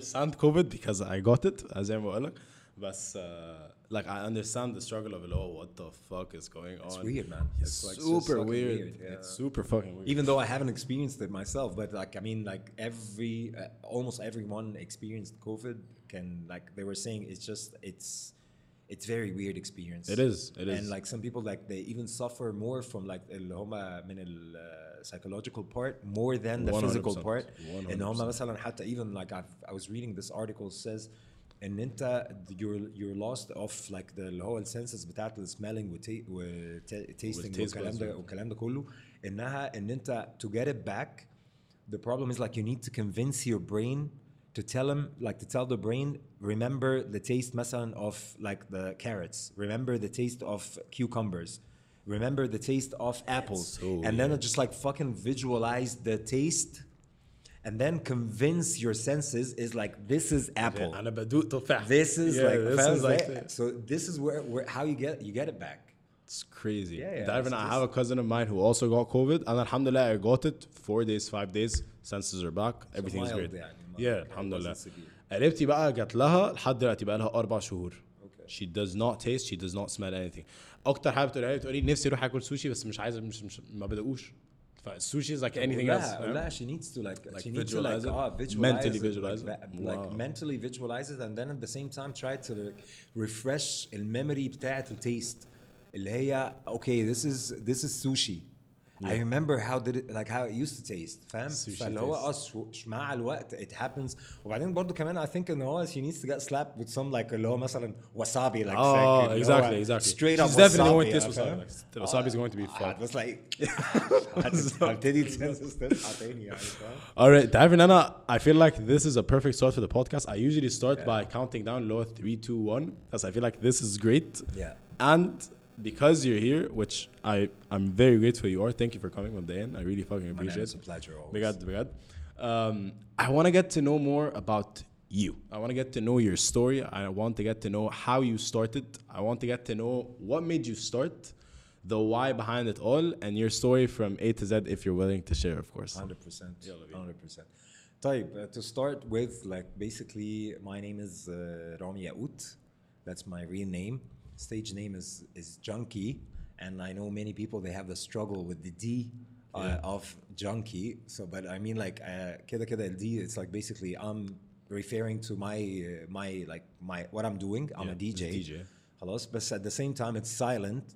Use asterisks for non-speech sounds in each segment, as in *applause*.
understand COVID because I got it زي ما بقول لك بس uh, like I understand the struggle of it all what the fuck is going on It's weird, man. it's It's like super so fucking weird, weird, yeah. it's super fucking weird even though I haven't experienced it myself, but like I mean, like every uh, almost everyone experienced COVID. Can like they were saying, it's just it's it's very weird experience. It is, it is. and like some people like they even suffer more from like اللي هما من ال uh, psychological part more than the physical 100%, part. ان هما 100%. مثلا حتى even like I've, I was reading this article says ان انت you're you're lost of like the اللي هو السنسز بتاعت السميلنج والتيستنج والtaste والكلام buds. ده والكلام ده كله انها ان انت to get it back the problem is like you need to convince your brain to tell him like to tell the brain remember the taste مثلا of like the carrots remember the taste of cucumbers remember the taste of apples so and then just like fucking visualize the taste and then convince your senses is like this is apple انا بدوق تفاح this is Yeah, like, this فاهم is like إزاي؟ so this is where, where how you get you get it back It's crazy. Yeah, yeah, That even it's I have a cousin of mine who also got COVID, and alhamdulillah, I got it four days, five days. Senses are back. Everything's mild great. يعني، mild. Yeah, It alhamdulillah. wasn't severe. قريبتي بقى جات لها لحد دلوقتي بقى لها أربع شهور. Okay. She does not taste, she does not smell anything. أكتر حاجة بتقولها لي بتقولي نفسي أروح آكل سوشي بس مش عايزة مش, مش ما بدقوش. فالسوشي is like anything else. لا فاهم؟ لا she needs to like, Like she needs to like it? ah, visualize Mentally it, visualize like, it? like Wow. mentally visualize it and then at the same time try to refresh الميموري بتاعت التيست اللي هي okay this is this is sushi I remember how did it like how it used to taste فاهم Sushi فاللي هو taste. اه شو- مع الوقت it happens وبعدين برضو كمان I think ان هو she needs to get slapped with some like اللي هو مثلا wasabi like Oh, اللي هو exactly, exactly. straight up She's definitely going to wasabi taste فاهم؟ wasabi. Like, wasabi is going to be *laughs* fun. بس like هبتدي السنسز تصحى تاني يعني فاهم Alright, تعرف ان انا I feel like this is a perfect start for the podcast. I usually start by counting down low 3, 2, 1 because I feel like this is great. Yeah. And because you're here, which I I'm very grateful you are. Thank you for coming, Dan. I really fucking appreciate it. It's a pleasure. Always. Brigad, brigad. Um, I want to get to know more about you. I want to get to know your story. I want to get to know how you started. I want to get to know what made you start, the why behind it all, and your story from A to Z, if you're willing to share, of course. Hundred percent. Hundred percent. Type uh, to start with, like basically, my name is uh, Rami Yaout. That's my real name Stage name is is Junkie, and I know many people they have the struggle with the D uh, of Junkie. So, but I mean, like, uh, كده كده ال D. It's like basically I'm referring to my uh, my like my what I'm doing. I'm Yeah, a DJ. it's DJ. خلاص, but at the same time it's silent.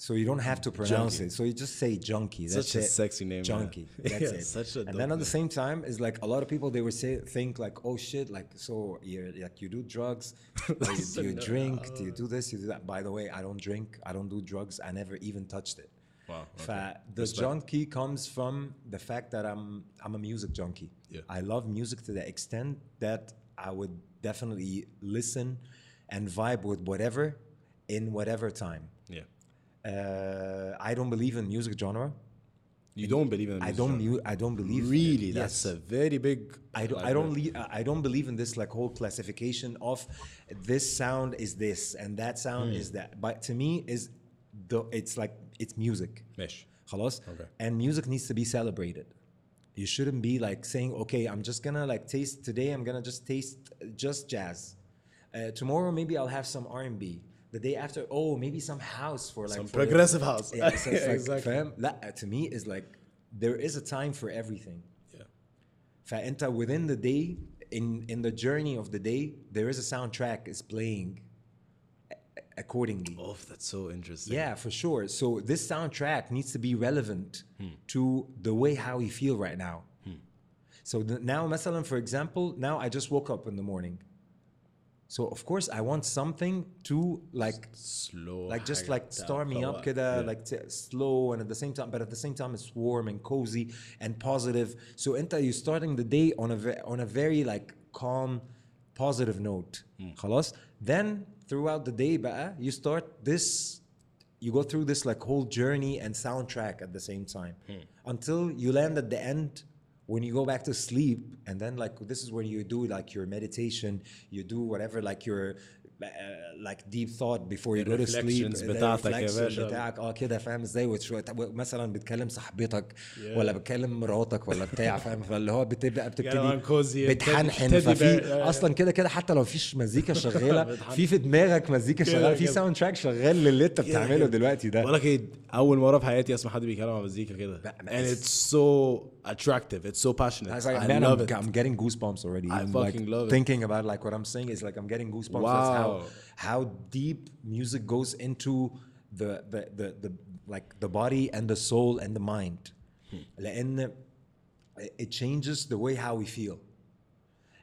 So you don't have to pronounce Junkie. it. So you just say junkie. That's Such a it. sexy name, man. Junkie. *laughs* That's Yeah, it. such a and then at the same time, it's like a lot of people they would say think like, oh shit, like so you're like you do drugs, *laughs* you, do you drink, do you uh. do this, you do that. By the way, I don't drink, I don't do drugs, I never even touched it. Wow, okay. The Respect. junkie comes from the fact that I'm I'm a music junkie. Yeah. I love music to the extent that I would definitely listen and vibe with whatever in whatever time. Yeah. Uh, I don't believe in music genre. You don't believe in I music don't. genre? mu- I don't believe. Really, yes. that's a very big. I don't. like, I don't. Le- I don't believe in this like whole classification of this sound is this and that sound Hmm. is that. But to me, is the it's like it's music. ماشي. خلاص. Okay. And music needs to be celebrated. You shouldn't be like saying, okay, I'm just gonna like taste today. I'm gonna just taste just jazz. Uh, tomorrow maybe I'll have some R&B. The day after, oh, maybe some house for like Some for the- progressive house. Yeah, so *laughs* it's like, Exactly. fam, لا, to me is like there is a time for everything. Yeah. فانت within the day in in the journey of the day there is a soundtrack is playing a- accordingly Oh, that's so interesting. yeah for sure so this soundtrack needs to be relevant Hmm. to the way how we feel right now so the, now مثلا for example now i just woke up in the morning so of course i want something to like Slow. like just حاجة like بتاع star me up فوق. كده Yeah. like t- slow and at the same time but at the same time it's warm and cozy and positive so انت you starting the day on a ve- on a very like calm positive note Hmm. خلاص then throughout the day بقى you start this you go through this like whole journey and soundtrack at the same time Hmm. until you land at the end when you go back to sleep and then like this is where you do like your meditation you do whatever like your Uh, like deep thought before you go to sleep. بتاعتك يا باشا. بتاعك آه كده فاهم؟ إزاي مثلا بتكلم صاحبتك yeah. ولا بتكلم مراتك ولا بتاع *laughs* فاهم؟ فاللي هو بتبدأ بتبتدي بتحنحن. ففي أصلا كده كده حتى لو فيش مزيكا *laughs* شغالة في في دماغك مزيكا شغالة في sound track شغال للي انت بتعمله دلوقتي ده. بقول لك إيه أول مرة في حياتي أسمع حد بيتكلم على مزيكا كده. and it's so attractive. It's so passionate. I love I'm, it. I'm getting goosebumps already. I'm I fucking like love thinking about like what I'm saying is like I'm getting goosebumps. That's how Wow. how deep music goes into the the the, the like the body and the soul and the mind. لأن it changes the way how we feel.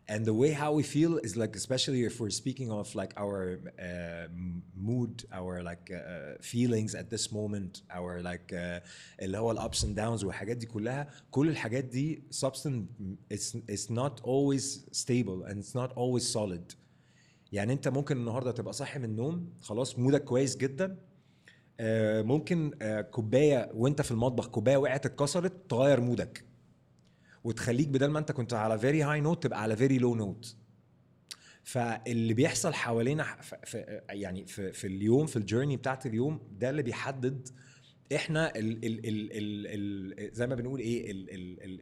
And the way how we feel is like, especially if we're speaking of like our uh, m- mood, our like uh, feelings at this moment, our like uh, اللي هو الابس and downs والحاجات دي كلها كل الحاجات دي substance it's, it's not always stable and it's not always solid. يعني انت ممكن النهارده تبقى صاحي من النوم خلاص مودك كويس جدا. آه، ممكن آه، كوباية وانت في المطبخ كوباية وقعت اتكسرت تغير مودك. وتخليك بدل ما انت كنت على very high note تبقى على very low note فاللي بيحصل حوالينا يعني في, في اليوم في ال journey بتاعت اليوم ده اللي بيحدد إحنا ال ال ال ال ال زي ما بنقول إيه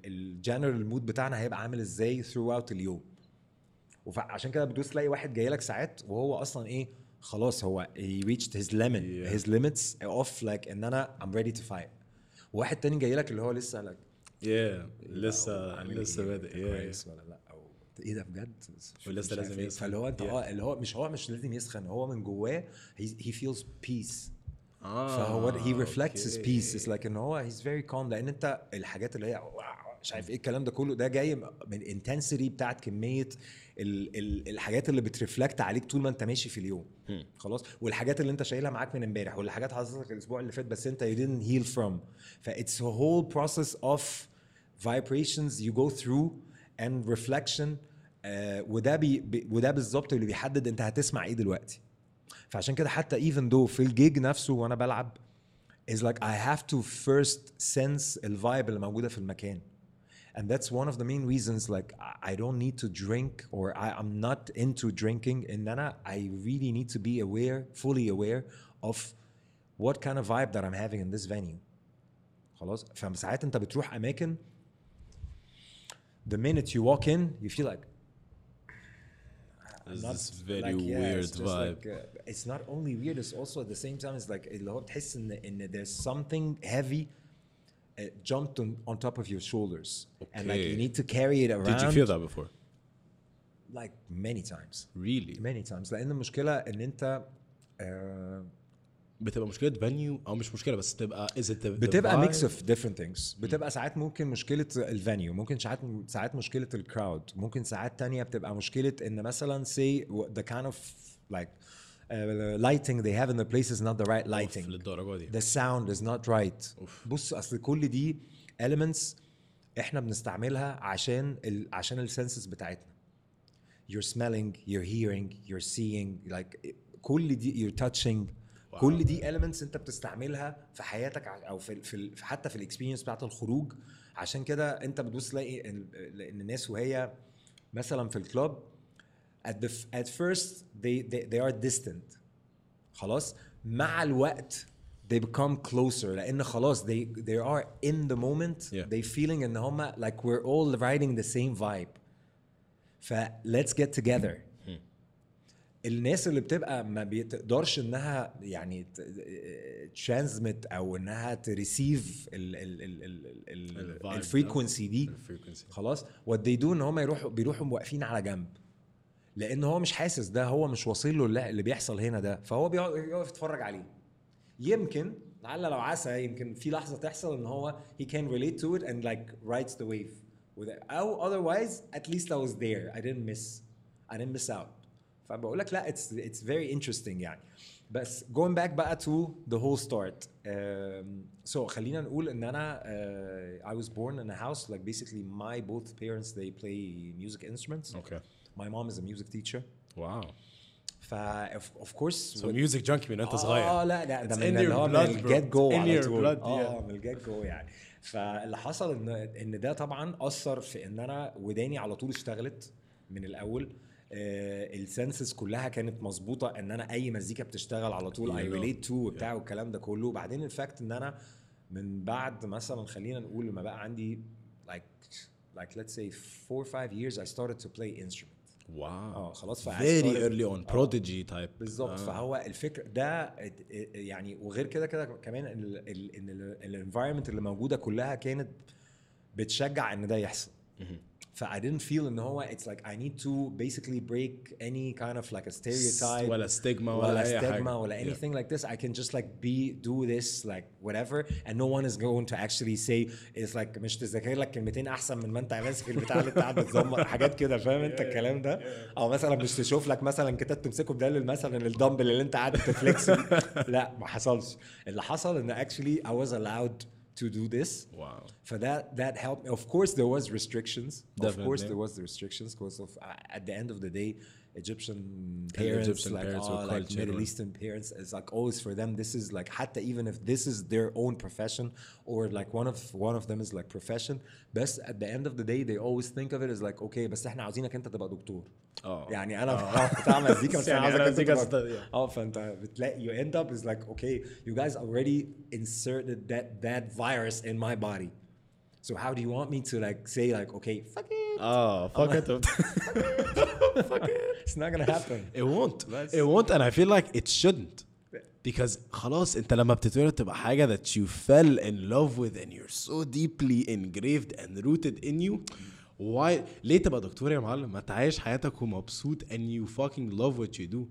ال general mood بتاعنا هيبقى عامل إزاي throughout اليوم. وعشان كده بتدوس تلاقي واحد جاي لك ساعات وهو أصلا إيه خلاص هو he reached his limit Yeah. his limits off like إن أنا I'm ready to fight وواحد تاني جاي لك اللي هو لسه like yeah لسه عامل لسه إيه؟ بادئ yeah, كويس ولا لأ أو إيه ده بجد ولسه لازم إيه. يسخن. فاللي هو أنت Yeah. آه اللي هو مش هو مش لازم يسخن هو من جواه he, he feels peace آه فهو he reflects his okay. peace it's like إن هو he's very calm لأن أنت الحاجات اللي هي مش عارف إيه الكلام ده كله ده جاي من intensity بتاعت كمية ال ال الحاجات اللي بترفلكت عليك طول ما انت ماشي في اليوم. خلاص؟ والحاجات اللي انت شايلها معاك من امبارح والحاجات حصلت الأسبوع اللي فات بس انت you didn't heal from. ف it's a whole process of vibrations you go through and reflection آه وده بي بي- وده بالظبط اللي بيحدد انت هتسمع إيه دلوقتي. فعشان كده حتى even though في الجيج نفسه وأنا بلعب is like I have to first sense الفايب اللي موجودة في المكان. and that's one of the main reasons like I- I don't need to drink or I, I'm not into drinking ان انا I really need to be aware fully aware of what kind of vibe that I'm having in this venue خلاص فساعات انت بتروح اماكن the minute you walk in you feel like There's not this very like, yeah, weird it's just vibe Like, uh, it's not only weird, it's also at the same time it's like اللي هو بتحس ان ان there's something heavy uh, jumped on, on top of your shoulders. And like you Okay. need to carry it around did you feel that before? Like many times. Really? Many times. لأن المشكلة إن أنت uh, بتبقى مشكلة فانيو أو مش مشكلة بس it the, the بتبقى? mix of different things بتبقى ساعات ممكن مشكلة ال venue ممكن ساعات ساعات مشكلة ال crowd ممكن ساعات تانية بتبقى مشكلة إن مثلا say the kind of like uh, lighting they have in the place is not the right lighting. للدرجة دي. The sound is not right. أوف. بص أصل كل دي elements إحنا بنستعملها عشان ال عشان ال senses بتاعتنا. You're smelling you're hearing you're seeing like كل دي you're touching. كل دي elements أنت بتستعملها في حياتك أو في, في حتى في الاكسبيرينس بتاعت الخروج. عشان كده أنت بتبص تلاقي ان الناس وهي مثلا في الكلاب at the at first they, they they are distant خلاص مع الوقت they become closer لأن خلاص they they are in the moment Yeah. they feeling ان هم like we're all riding the same vibe ف let's get together الناس اللي بتبقى ما بتقدرش انها يعني transmit أو انها ت receive. ال frequency دي خلاص what they do ان هم يروحوا بيروحوا واقفين على جنب لأن هو مش حاسس ده هو مش واصل له اللي اللي بيحصل هنا ده فهو بيقعد يقف يتفرج عليه يمكن لعل لو عسى يمكن في لحظه تحصل ان هو he can relate to it and like rides the wave with it. أو otherwise at least I was there I didn't miss I didn't miss out فبقول لك لا it's it's very interesting يعني بس going back بقى to the whole start um, so خلينا نقول ان أنا uh, I was born in a house like basically my both parents they play music instruments أوكي my mom is a music teacher. واو ف of, of course سو ميوزك جانكي من انت صغير آه لا ده ده من اللي هو من. الجيت جو على طول. آه. من الجيت جو يعني. فاللي حصل إن إن ده طبعا أثر في إن أنا وداني على طول اشتغلت من الأول. ال senses كلها كانت مظبوطة إن أنا أي مزيكا بتشتغل على طول I. relate to وبتاع والكلام ده كله. وبعدين ال fact إن أنا من بعد مثلا خلينا نقول لما بقى عندي like like let's say four or five years I started to play instrument wow. آه خلاص ف I very started- early on prodigy type. بالظبط آه. فهو الفكرة ده يعني وغير كده كده كمان ان الانفايرمنت اللي موجودة كلها كانت بتشجع إن ده يحصل. ف I didn't feel ان هو it's like I need to basically break any kind of like a stereotype ولا stigma ولا ولا أي حاجة. stigma ولا Yeah. anything like this I can just like be do this like whatever and no one is going to actually say it's like مش تذاكر لك كلمتين احسن من ما انت ماسك البتاع اللي انت قاعد بتزمر حاجات *laughs* كده فاهم انت الكلام ده او مثلا مش تشوف لك مثلا كتاب تمسكه بدل مثلا الدمبل اللي انت قاعد تفليكس *laughs* لا ما حصلش اللي حصل ان actually I was allowed to do this. Wow. For that, that helped. Of course, there was restrictions. Definitely. Of course, there was the restrictions because of uh, at the end of the day, Egyptian parents, Egyptian like parents oh, or like culture Middle or- Eastern parents, it's like always for them. This is like حتى even if this is their own profession or like one of one of them is like profession. But at the end of the day, they always think of it as like okay, بس احنا عاوزينك انت تبقى دكتور. اه يعني انا بتاع مزيكا بس انا يعني عاوزك أنا انت مزيكا تبقى- ست- اه فانت بتلاقي you end up is like okay you guys already inserted that that virus in my body so how do you want me to like say like okay fuck it اه fuck it *laughs* *laughs* it's not gonna happen It won't. That's- It won't and I feel like it shouldn't. Because خلاص انت لما بتتولد تبقى حاجة that you fell in love with and you're so deeply engraved and rooted in you. Why ليه تبقى دكتور يا معلم؟ ما تعيش حياتك ومبسوط and you fucking love what you do.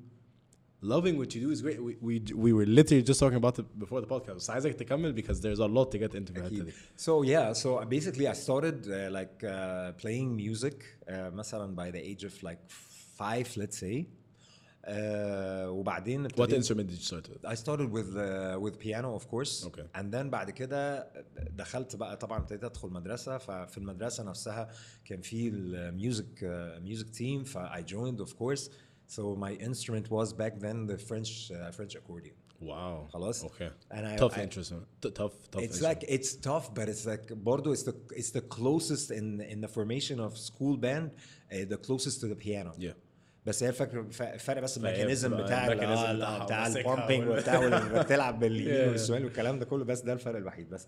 Loving what you do is great. We, we, we were literally just talking about it before the podcast. بس عايزك تكمل because there's a lot to get into في الحتة دي. So yeah, so basically I started uh, like uh, playing music uh, مثلا by the age of like five, let's say. Uh, وبعدين What ابتديت- instrument did you start with? I started with uh, with piano of course Okay. and then بعد كده دخلت بقى طبعا ابتديت ادخل مدرسه ففي المدرسه نفسها كان في الميوزك ميوزك تيم ف I joined of course so my instrument was back then the French uh, French accordion Wow. خلاص Okay. And I- tough I- interest. T- tough, tough it's instrument. like it's tough but it's like برضه it's the it's the closest in in the formation of school band uh, the closest to the piano Yeah. بس هي الفكره الفرق بس الميكانيزم بتبقى بتاع ال- الميكانيزم آه، بتاعها لا، بتاع وماسكها البامبنج وال- وبتاع واللي بتلعب باليمين Yeah. والشمال والكلام ده كله بس ده الفرق الوحيد بس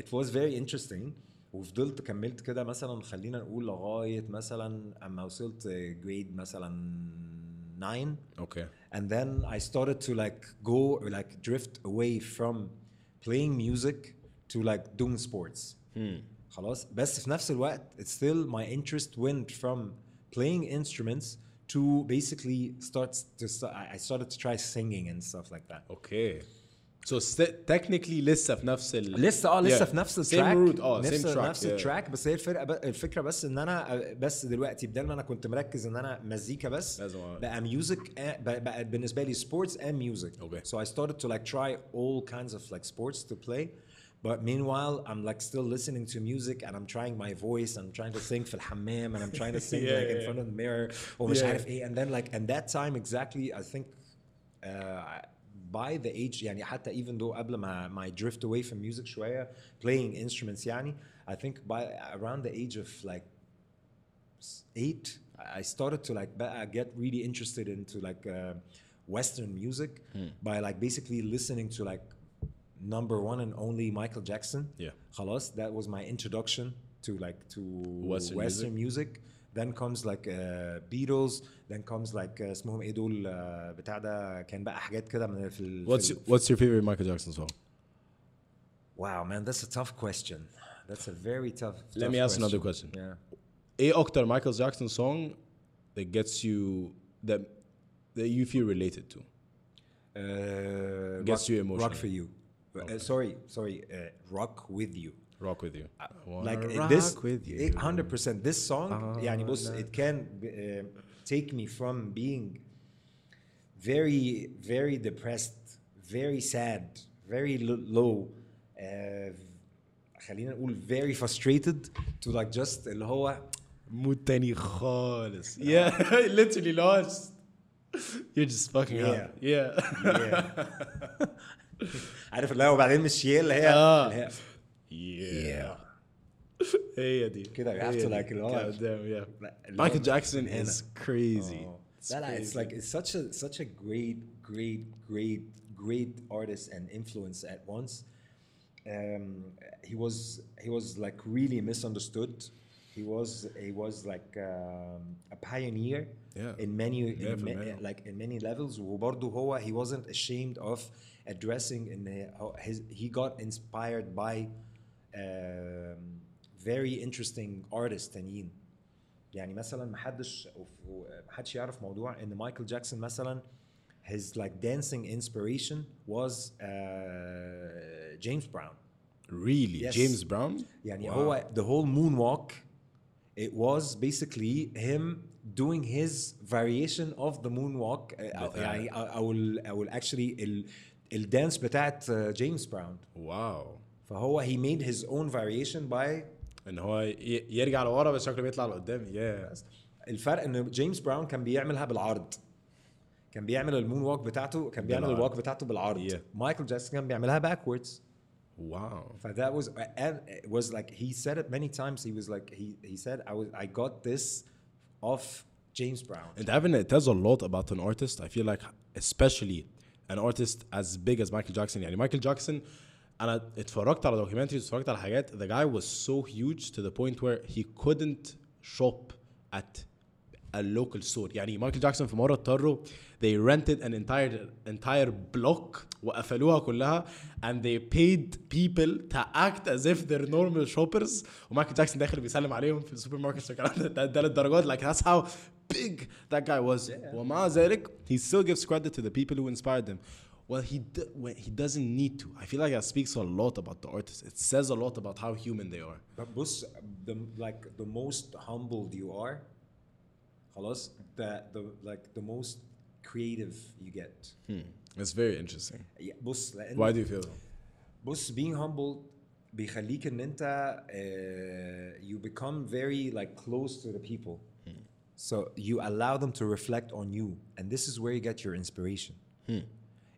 it was very interesting وفضلت كملت كده مثلا خلينا نقول لغايه مثلا اما وصلت جريد مثلا 9 Okay. and then I started to like go like drift away from playing music to like doing sports خلاص بس في نفس الوقت it's still my interest went from playing instruments to basically start to st- I I started to try singing and stuff like that Okay. So st- technically لسه في نفس ال لسه آه لسه Yeah. في نفس same التراك route آه نفس same track نفس yeah. التراك بس هي الفرقه ب... الفكرة بس ان أنا بس دلوقتي بدل ما أنا كنت مركز ان أنا مزيكا بس لازم بقى ميوزك بقى, بالنسبة لي and music Okay. so I started to like try all kinds of like sports to play but meanwhile I'm like still listening to music and I'm trying my voice I'm trying to sing في الحمام and I'm trying to sing Yeah, like in yeah, front of the mirror ومش Yeah. عارف إيه and then like and that time exactly I think uh, by the age يعني حتى even though قبل ما ما I drift away from music شوية playing instruments يعني I think by around the age of like s- eight I started to like بقى get really interested into like uh, Western music by like basically listening to like number one and only Michael Jackson Yeah. خلاص that was my introduction to like to Western Western, music. Then comes like uh, Beatles, then comes like uh, اسمهم ايه دول uh, بتاع ده كان بقى حاجات كده من في ال What's في ال- what's your favorite Michael Jackson song? Wow man that's a tough question. That's a very tough. Let tough me ask another question. Yeah. ايه اكتر Michael Jackson song that gets you that that you feel related to? Uh, Gets rock, you emotional. Rock for you. Uh, sorry, sorry. Uh, rock with you. Rock with you. like Wanna uh, this rock with you. it- 100% this song يعني بص Wanna- it can uh, take me from being very very depressed very sad very lo- low uh, خلينا نقول very frustrated to like just اللي هو مود تاني خالص. Yeah, *laughs* literally lost. You're just fucking Yeah. up. Yeah. yeah. *laughs* عارف اللي هو وبعدين مش هي اللي هي آه. اللي هي Yeah. هي دي كده you have هي to دي. like اللي هو- God damn, yeah. لا، اللي هو Michael Jackson من هنا. is crazy. Oh. It's لا لا it's crazy. like it's such a such a great great great great artist and influence at once. Um, he was he was like really misunderstood. He was he was like um, a pioneer Yeah. in many Yeah, in for ma- many. like in many levels. وبرضه هو he wasn't ashamed of addressing in his he got inspired by um, very interesting artists تانيين. يعني مثلا ما حدش ما حدش يعرف موضوع ان مايكل جاكسون مثلا his like dancing inspiration was uh, James Brown. Really? Yes. James Brown? يعني Wow. هو the whole moonwalk it was basically him doing his variation of the moonwalk uh, أو- بتاع- يعني او او ال- او ال- actually ال الدانس بتاعت جيمس براون Wow. فهو he made his own variation by إن هو يرجع لورا بس شكله بيطلع لقدام. يا الفرق إن جيمس براون كان بيعملها بالعرض. كان بيعمل ال moonwalk بتاعته كان بيعمل ال walk بتاعته بالعرض. yeah. مايكل جاكسون كان بيعملها backwards wow. فده was was like he said it many times he was like he said I was I got this off جيمس براون and even it tells a lot about an artist I feel like especially an artist as big as Michael Jackson. يعني Michael Jackson انا اتفرجت على documentaries اتفرجت على حاجات the guy was so huge to the point where he couldn't shop at a local store يعني مايكل جاكسون في مره اضطروا they rented an entire entire block وقفلوها كلها and they paid people to act as if they're normal shoppers ومايكل جاكسون داخل بيسلم عليهم في السوبر ماركت والكلام ده ده ده للدرجات like that's how big that guy was ومع ذلك he still gives credit to the people who inspired him well he d- when he doesn't need to I feel like that speaks a lot about the artist it says a lot about how human they are But بص the like the most humbled you are خلاص the the like the most creative you get it's very interesting Yeah, بص لان why do you feel that بص being humble بيخليك ان انت uh, you become very like close to the people so you allow them to reflect on you and this is where you get your inspiration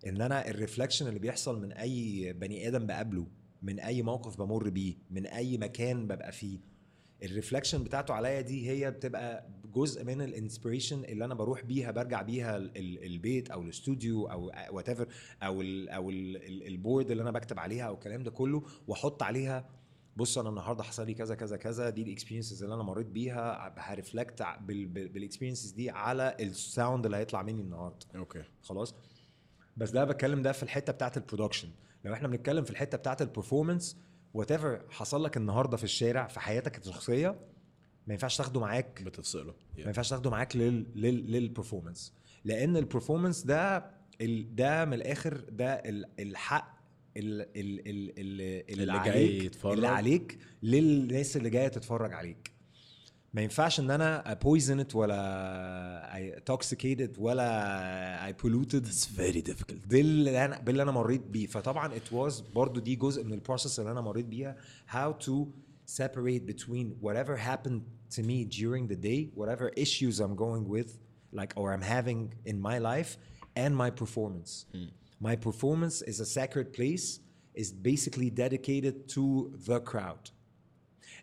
إن أنا الريفلكشن اللي بيحصل من أي بني آدم بقابله من أي موقف بمر بيه من أي مكان ببقى فيه ال reflection بتاعته عليا دي هي بتبقى جزء من ال inspiration اللي أنا بروح بيها برجع بيها ال- ال- البيت أو الاستوديو أو whatever أو ال أو ال- ال- ال board اللي أنا بكتب عليها أو الكلام ده كله وأحط عليها بص أنا النهارده حصل لي كذا كذا كذا دي ال experiences اللي أنا مريت بيها ه reflect بال experiences دي على ال sound اللي هيطلع مني النهارده. okay خلاص؟ بس ده بتكلم ده في الحتة بتاعت ال production لو إحنا بنتكلم في الحتة بتاعت ال performance Whatever حصل لك النهارده في الشارع في حياتك الشخصية ما ينفعش تاخده معاك. بتفصله. ما ينفعش تاخده معاك لل لل لل performance لأن ال performance ده ال ده من الآخر ده ال الحق ال ال ال ال اللي, اللي جاي عليك يتفرج. اللي عليك للناس اللي جاية تتفرج عليك. ما ينفعش ان انا poison it ولا I toxicated ولا I polluted it's very difficult باللي انا باللي انا مريت بيه فطبعا it was برضو دي جزء من البروسيس اللي انا مريت بيها how to separate between whatever happened to me during the day whatever issues I'm going with like or I'm having in my life and my performance my performance is a sacred place is basically dedicated to the crowd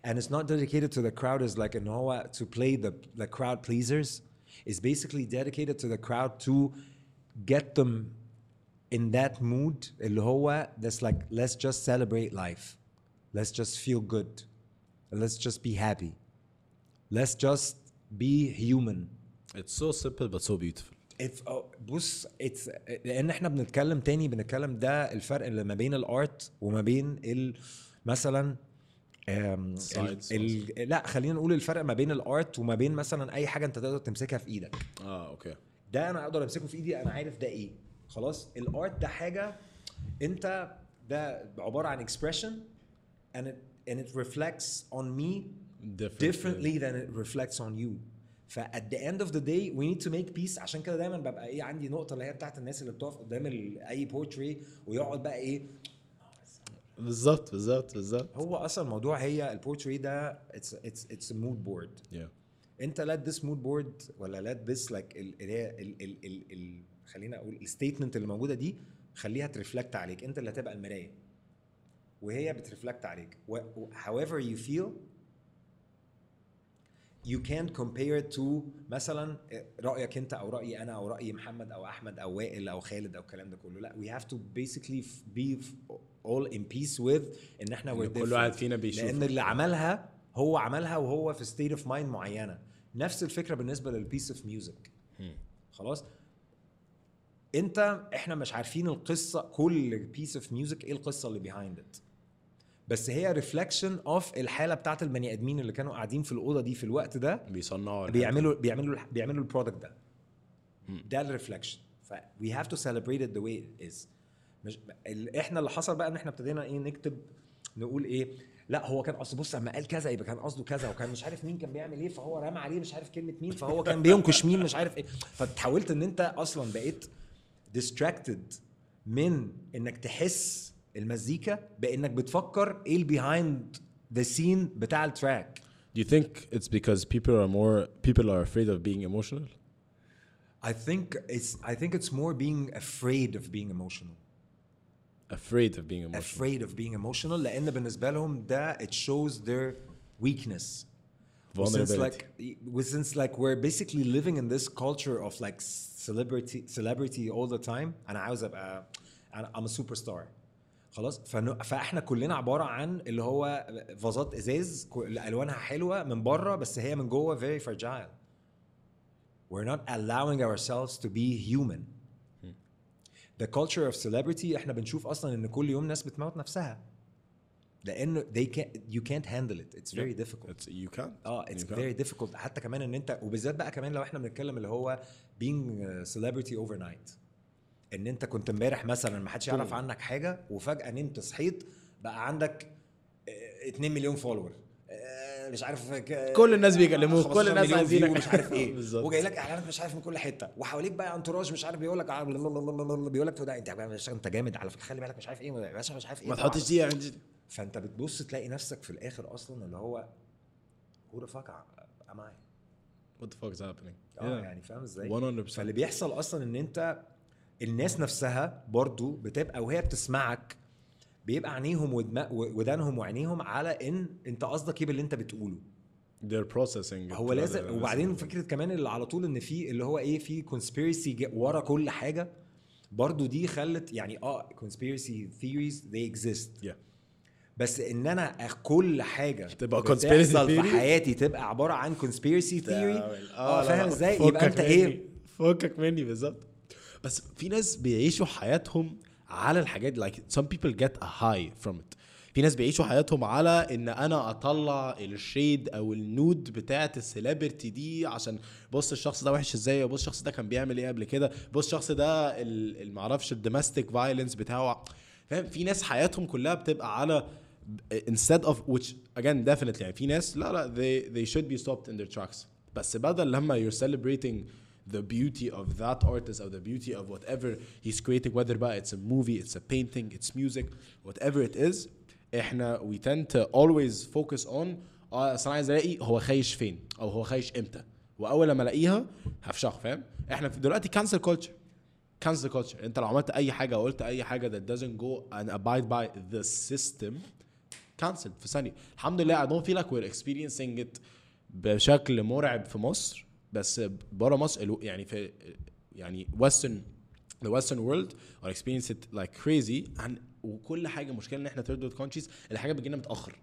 and it's not dedicated to the crowd as like in هو to play the the crowd pleasers is basically dedicated to the crowd to get them in that mood اللي هو that's like let's just celebrate life let's just feel good let's just be happy let's just be human it's so simple but so beautiful If, oh, بص it's لان احنا بنتكلم تاني بنتكلم ده الفرق اللي ما بين الارت وما بين ال مثلا أم، ال science ال لأ خلينا نقول الفرق ما بين الارت وما بين مثلا أي حاجة أنت تقدر تمسكها في إيدك. آه okay ده أنا أقدر أمسكه في إيدي أنا عارف ده إيه. خلاص ال art ده حاجة أنت ده عبارة عن expression and it and it reflects on me different differently than it reflects on you. ف at the end of the day we need to make peace. عشان كده دايما ببقى إيه عندي نقطة اللي هي بتاعت الناس اللي بتقف قدام أي بورتري ويقعد بقى إيه بالظبط بالظبط بالظبط. هو أصلا الموضوع هي البورتري ده it's a mood board. Yeah. انت let this mood board ولا let this like ال- اللي هي ال ال ال ال خلينا أقول ال statement اللي موجودة دي خليها ت reflect عليك. انت اللي هتبقى المراية. وهي بت reflect عليك. و- و- however you feel you can't compare to مثلا رأيك انت أو رأيي أنا أو رأي محمد أو أحمد أو وائل أو خالد أو الكلام ده كله. لا we have to basically f- be f- all in peace with إن إحنا we're كل. واحد فينا بيشوف. لأن اللي عملها هو عملها وهو في state of mind معينة. نفس الفكرة بالنسبة لل piece of music خلاص؟ أنت إحنا مش عارفين القصة كل piece of music إيه القصة اللي behind it بس هي reflection of الحالة بتاعت البني آدمين اللي كانوا قاعدين في الأوضة دي في الوقت ده بيصنعوا. بيعملوا بيعملوا بيعملوا ال product ده. ده ال reflection ف we have to celebrate it the way it is. مش إحنا اللي حصل بقى إن إحنا ابتدينا إيه نكتب نقول إيه لأ هو كان قصده بص لما قال كذا يبقى كان قصده كذا وكان مش عارف مين كان بيعمل إيه فهو رمى عليه مش عارف كلمة مين فهو كان بينكش مين مش عارف إيه فتحولت إن أنت أصلا بقيت distracted من إنك تحس المزيكا بإنك بتفكر إيه ال behind the scene بتاع ال track Do you think it's because people are more people are afraid of being emotional? I think it's I think it's more being afraid of being emotional. Afraid of being emotional. Afraid of being emotional لأن بالنسبة لهم ده it shows their weakness. Since Vulnerability. like since like we're basically living in this culture of like celebrity celebrity all the time أنا عاوز أبقى أنا I'm a superstar. خلاص فن- فاحنا كلنا عباره عن اللي هو فازات ازاز كو- اللي الوانها حلوه من بره بس هي من جوه very fragile. We're not allowing ourselves to be human. The culture of celebrity إحنا بنشوف أصلا إن كل يوم ناس بتموت نفسها. لأنه they can't you can't handle it. It's very difficult. It's, you can't. آه it's You can't. very difficult حتى كمان إن أنت وبالذات بقى كمان لو إحنا بنتكلم اللي هو being celebrity overnight إن أنت كنت امبارح مثلا ما حدش يعرف عنك حاجة وفجأة نمت صحيت بقى عندك آه، 2 مليون فولور مش عارف ك- كل الناس بيكلموك، 15 كل الناس عايزينك. مش عارف إيه. *laughs* وجاي لك إعلانات مش عارف من كل حتة وحواليك بقى انتراج مش عارف بيقول لك بيقول لك ده انت انت جامد على فكرة خلي بالك مش عارف إيه مش عارف إيه ما تحطش دي عندي فانت بتبص تلاقي نفسك في الآخر أصلا اللي هو the fuck am I؟ What the fuck is happening? آه يعني فاهم إزاي؟ 100% فاللي بيحصل أصلا إن أنت الناس نفسها برضو بتبقى وهي بتسمعك بيبقى عينيهم ودانهم وعينيهم على إن أنت قصدك إيه باللي أنت بتقوله They're processing. هو لازم وبعدين. فكرة كمان اللي على طول إن في اللي هو إيه في كونسبيرسي ورا كل حاجة برضو دي خلت يعني آه conspiracy theories they exist Yeah. بس إن أنا كل حاجة تبقى conspiracy في؟ حياتي تبقى عبارة عن conspiracy theory آه فاهم إزاي يبقى أنت. إيه فكك مني بالظبط بس في ناس بيعيشوا حياتهم على الحاجات like some people get a high from it. في ناس بيعيشوا حياتهم على إن أنا أطلع ال shade أو ال nude بتاعت ال celebrity دي عشان بص الشخص ده وحش إزاي بص الشخص ده كان بيعمل إيه قبل كده بص الشخص ده ال- ال- معرفش ال domestic violence بتاعه. فاهم؟ في ناس حياتهم كلها بتبقى على instead of which again definitely يعني في ناس لا لا they they should be stopped in their tracks. بس بدل لما you're celebrating the beauty of that artist or the beauty of whatever he's creating whether بقى it's a movie it's a painting it's music whatever it is احنا we tend to always focus on اه اصل انا عايز الاقي هو خايش فين او هو خايش امتى واول لما الاقيها هفشخه فاهم احنا في دلوقتي cancel culture cancel culture انت لو عملت اي حاجه او قلت اي حاجه that doesn't go and abide by the system cancelled في ثانيه الحمد لله I don't feel like we're experiencing it بشكل مرعب في مصر بس بره مصر يعني في يعني western the western world are experiencing it like crazy. and وكل حاجة مشكلة إن إحنا third world countries الحاجة بتجينا متأخر.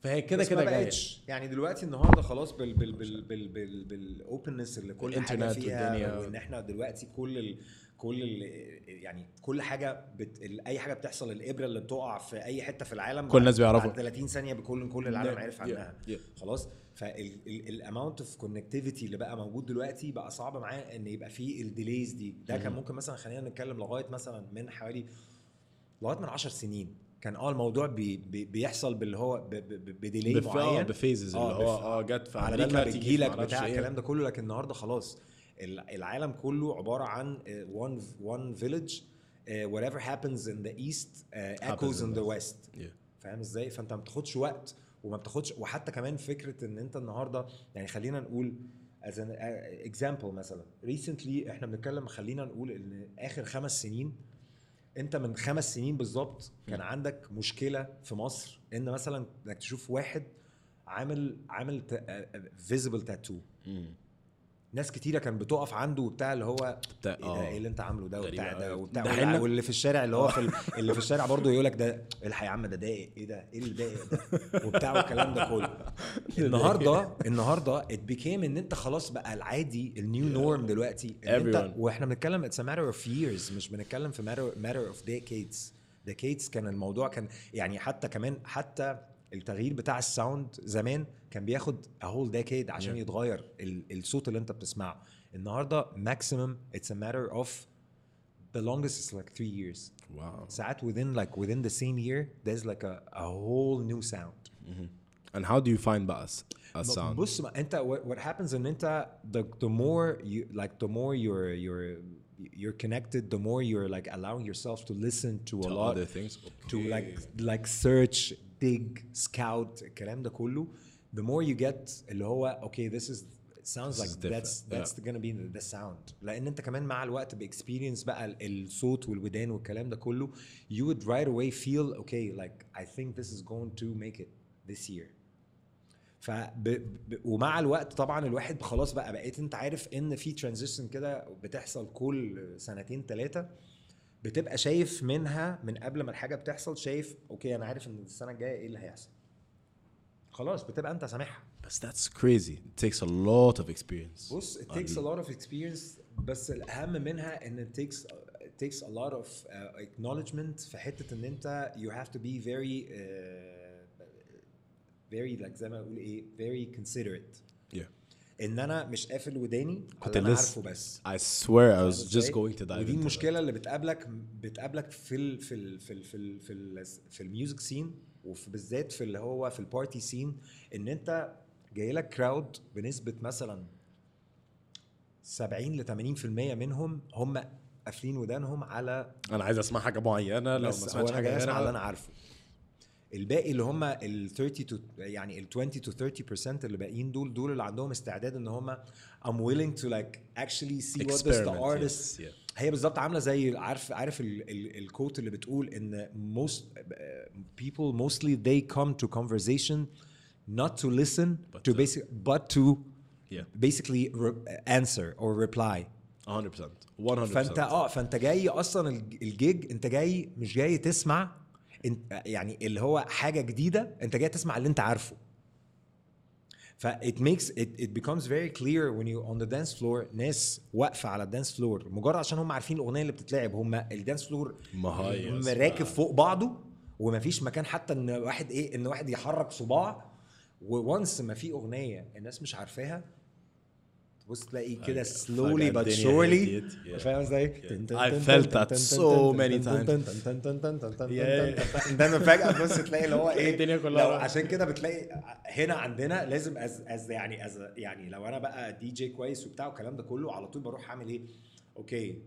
فهي كده كده جاية. بقتش. يعني دلوقتي النهارده خلاص بال بال بال بال بال بال openness اللي كل حاجة فيها. وإن إحنا دلوقتي كل ال كل ال يعني كل حاجة بت أي حاجة بتحصل الإبرة اللي بتقع في أي حتة في العالم كل الناس بيعرفوا. بعد 30 ثانية بكل كل العالم Yeah, عرف yeah, عنها. Yeah. خلاص؟ فال amount of connectivity اللي بقى موجود دلوقتي بقى صعب معاه إن يبقى فيه ال delays دي. ده كان ممكن مثلا خلينا نتكلم لغاية مثلا من حوالي لغاية من 10 سنين. كان آه الموضوع بي بي بيحصل باللي هو ب delay آه، معين. ب phases اللي هو بف- آه جت في على ما تيجي بتجيلك معرفش بتاع إيه. الكلام ده كله. لكن النهارده خلاص ال- العالم كله عبارة عن وان وان فيلج whatever happens in the east uh, echoes in the west. Yeah. فاهم إزاي؟ فأنت ما بتاخدش وقت وما بتاخدش وحتى كمان فكرة إن أنت النهارده يعني خلينا نقول as an uh, example مثلا recently إحنا بنتكلم خلينا نقول إن آخر خمس سنين أنت من خمس سنين بالظبط كان عندك مشكلة في مصر إن مثلا إنك تشوف واحد عامل عامل visible tattoo ناس كتيرة كانت بتقف عنده وبتاع اللي هو بتاع- إيه ده؟ آه. إيه اللي أنت عامله ده وبتاع ده أوي. وبتاع ده واللي- في الشارع اللي هو في ال- *laughs* اللي في الشارع برضه يقول لك ده الحق يا عم ده دايق إيه ده؟ إيه اللي دايق ده؟ وبتاع والكلام ده كله. *laughs* النهارده النهارده it became إن أنت خلاص بقى العادي ال new norm دلوقتي إن أنت. وإحنا بنتكلم it's matter of years مش بنتكلم في matter of decades. Decades كان الموضوع كان يعني حتى كمان حتى التغيير بتاع الساوند زمان كان بياخد a whole decade عشان Yeah. يتغير ال- الصوت اللي انت بتسمعه النهارده maximum it's a matter of the longest is like three years واو ساعات within like within the same year there's like a, a whole new sound and how do you find بقى a sound بص ما انت what, what happens ان انت the, the more you like the more you're you're you're connected the more you're like allowing yourself to listen to, a to lot other things to like like search dig scout الكلام ده كله. The more you get اللي هو okay this is sounds this like that's that's yeah. gonna be the, the sound. لأن أنت كمان مع الوقت ب experience بقى الصوت والودان والكلام ده كله you would right away feel okay like I think this is going to make it this year. ف ومع الوقت طبعا الواحد خلاص بقى بقيت أنت عارف إن في transition كده بتحصل كل سنتين ثلاثة بتبقى شايف منها من قبل ما الحاجة بتحصل شايف أوكي أنا عارف ان السنة الجايه إيه اللي هيحصل خلاص بتبقى انت سامعها بس that's crazy it takes a lot of experience بص it takes a lot of experience بس الاهم منها ان it takes it takes a lot of uh, acknowledgement في حتة ان انت you have to be very uh, very like زي ما أقول إيه very considerate yeah إن أنا مش قافل وداني كنت على لسه- عارفه بس. I swear I was just going to dive ودي المشكلة اللي بتقابلك بتقابلك في ال في ال في ال في ال في, ال في ال music scene وفي بالذات في اللي هو في ال party scene إن أنت جاي لك crowd بنسبة مثلا 70 ل 80% منهم هم قافلين ودانهم على. أنا عايز أسمع حاجة معينة لو ما سمعتش حاجة جاي أسمع اللي أنا عارفه. الباقي اللي هم ال 30 to يعني ال 20 to 30% اللي باقيين دول دول اللي عندهم استعداد ان هم I'm willing to like actually see what does the artist yes, yeah. هي بالظبط عامله زي عارف عارف ال- ال- الكوت اللي بتقول ان most people mostly they come to conversation not to listen But to to- basic but to Yeah. basically answer or reply 100% 100% فانت آه فانت جاي أصلا الج- الجيج انت جاي مش جاي تسمع يعني اللي هو حاجة جديدة أنت جاي تسمع اللي أنت عارفه. ف it makes it, it becomes very clear when you on the dance floor ناس واقفة على ال dance floor مجرد عشان هم عارفين الأغنية اللي بتتلعب هم ال dance floor راكب فوق بعضه ومفيش مكان حتى إن واحد إيه إن واحد يحرك صباع. و once ما في أغنية الناس مش عارفاها تبص تلاقي كده surely هديت. Yeah. فاهم إزاي؟ I felt that so many times. دايما فجأة تبص تلاقي اللي هو إيه *laughs* الدنيا كلها. عشان كده بتلاقي هنا عندنا لازم as as يعني as يعني لو أنا بقى دي جي كويس وبتاع والكلام ده كله على طول بروح أعمل إيه؟ okay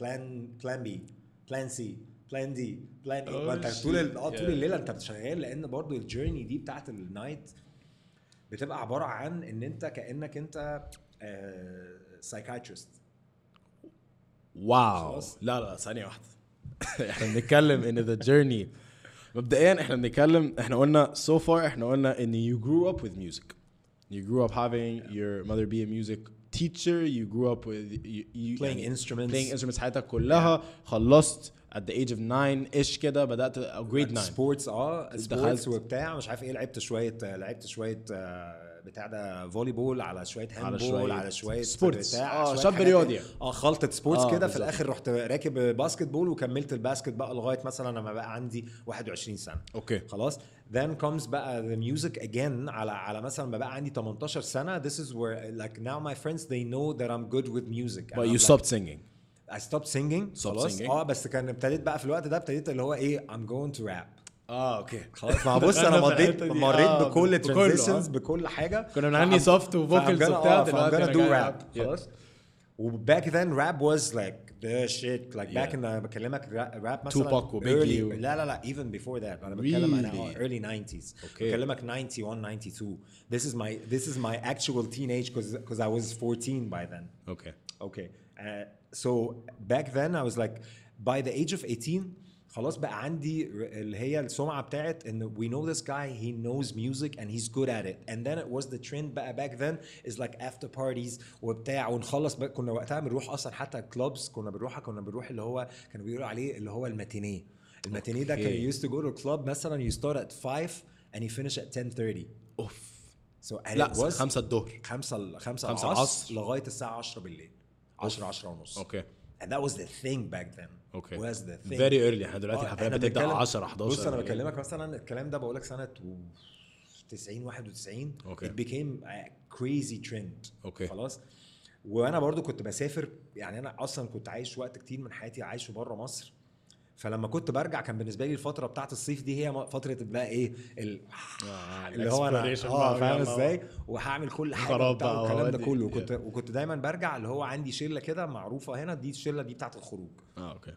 plan plan B plan C plan D plan E ما أنت shit. طول آه طول. الليلة أنت بتشغل لأن برضو ال journey دي بتاعت ال night بتبقى عبارة عن إن أنت كأنك أنت psychiatrist wow. خلاص. لا لا ثانية واحدة. *laughs* إحنا بنتكلم إن the journey مبدئيا إحنا بنتكلم إحنا قلنا so far إحنا قلنا إن you grew up with music. You grew up having your mother be a music teacher. You grew up with you, you Playing يعني instruments. playing instruments حياتك كلها. خلصت. At the age of 9 ish كده بدأت أو grade 9 sports آه. sports وبتاع مش عارف إيه لعبت شوية لعبت شوية آه، بتاع ده volleyball على شوية handball على شوية sports. بتاع شوية شاب رياضي. يعني. آه خلطة sports آه، كده في. الآخر رحت راكب basketball وكملت ال basket بقى لغاية مثلا لما بقى عندي 21 سنة okay خلاص then comes بقى the music again على على مثلا ما بقى عندي 18 سنة this is where like now my friends they know that I'm good with music but you like, stopped singing I stopped singing. خلاص. آه بس كان ابتديت بقى في الوقت ده ابتديت اللي هو إيه I'm going to rap. آه okay. خلاص. *laughs* ما بص أنا مريت مريت بكل transitions آه. بكل حاجة. كنا بنغني soft و vocals وبتاع آه، دلوقتي راب خلاص. و back then rap was like the shit like back ان أنا بكلمك راب مثلا توباك وبيجي لا لا لا even before that أنا بتكلم أنا early 90s okay بكلمك 91 92 this is my this is my actual teenage because because i was 14 by then. okay okay uh, So back then I was like, by the age of 18, خلاص بقى عندي اللي هي السمعة بتاعت إن we know this guy he knows music and he's good at it. And then it was the trend بقى back then is like after parties وبتاع ونخلص بقى. كنا وقتها بنروح أصلا حتى clubs كنا بنروحها كنا بنروح اللي هو كانوا بيقولوا عليه اللي هو الماتينيه. الماتينيه ده كان used to go to club مثلا you start at 5 and you finish at 10:30 أوف. So لا it was خمسة الظهر. خمسة ال- خمسة خمسة العصر العصر. لغاية الساعة 10 بالليل. 10 10 ونص. okay. And that was the thing back then. okay. Was the thing very early إحنا دلوقتي آه، الحفلات إحنا بتبدأ بنتكلم- 10 11 بص أنا. بكلمك مثلا الكلام ده بقول لك سنة و 90 91 okay. it became a crazy trend. okay. خلاص؟ وأنا برضو كنت بسافر يعني أنا أصلا كنت عايش وقت كتير من حياتي عايشه بره مصر. فلما كنت برجع كان بالنسبة لي الفترة بتاعت الصيف دي هي فترة بقى إيه ال- آه، اللي هو أنا آه فاهم. إزاي؟ وهعمل كل حاجة والكلام ده. كله. وكنت وكنت دايما برجع اللي هو عندي شلة كده معروفة هنا دي الشله دي بتاعت الخروج. آه okay.